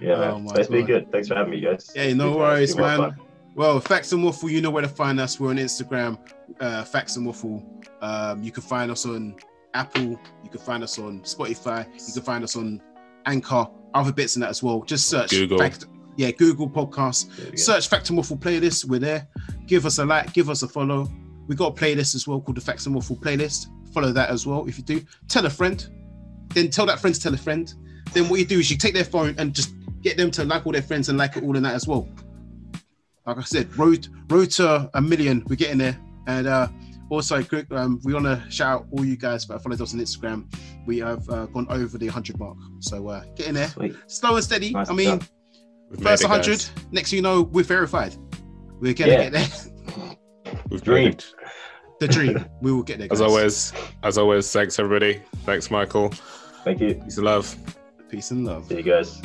C: yeah.
A: Oh, my
C: so it's been good. Thanks for having me, guys.
A: Hey, no
C: It's
A: worries,
C: it's been well
A: man.
C: fun.
A: Well, Facts and Waffle, you know where to find us. We're on Instagram, uh, Facts and Waffle. Um, you can find us on Apple. You can find us on Spotify. You can find us on Anchor, other bits in that as well. Just search
B: Google.
A: Fact, yeah, Google Podcasts. Search Fact and Waffle playlist. We're there. Give us a like. Give us a follow. We got a playlist as well called the Facts and Waffle playlist. Follow that as well if you do. Tell a friend. Then tell that friend to tell a friend. Then what you do is you take their phone and just get them to like all their friends and like it all in that as well. Like I said, road road to a million. We're getting there. And uh, also, quick, um, we want to shout out all you guys that followed us on Instagram. We have uh, gone over the 100 mark. So uh, get in there.
C: Sweet.
A: Slow and steady.
C: Nice
A: I mean.
B: We've
A: first 100.
B: guys.
A: Next, thing you know, we're verified. We're gonna
C: Yeah.
A: get there.
B: We've
C: Dream.
B: made it.
A: the dream. We will get there.
B: As always. As always. Thanks everybody. Thanks Michael.
C: Thank you.
B: Peace and love.
A: Peace and love.
C: See you guys.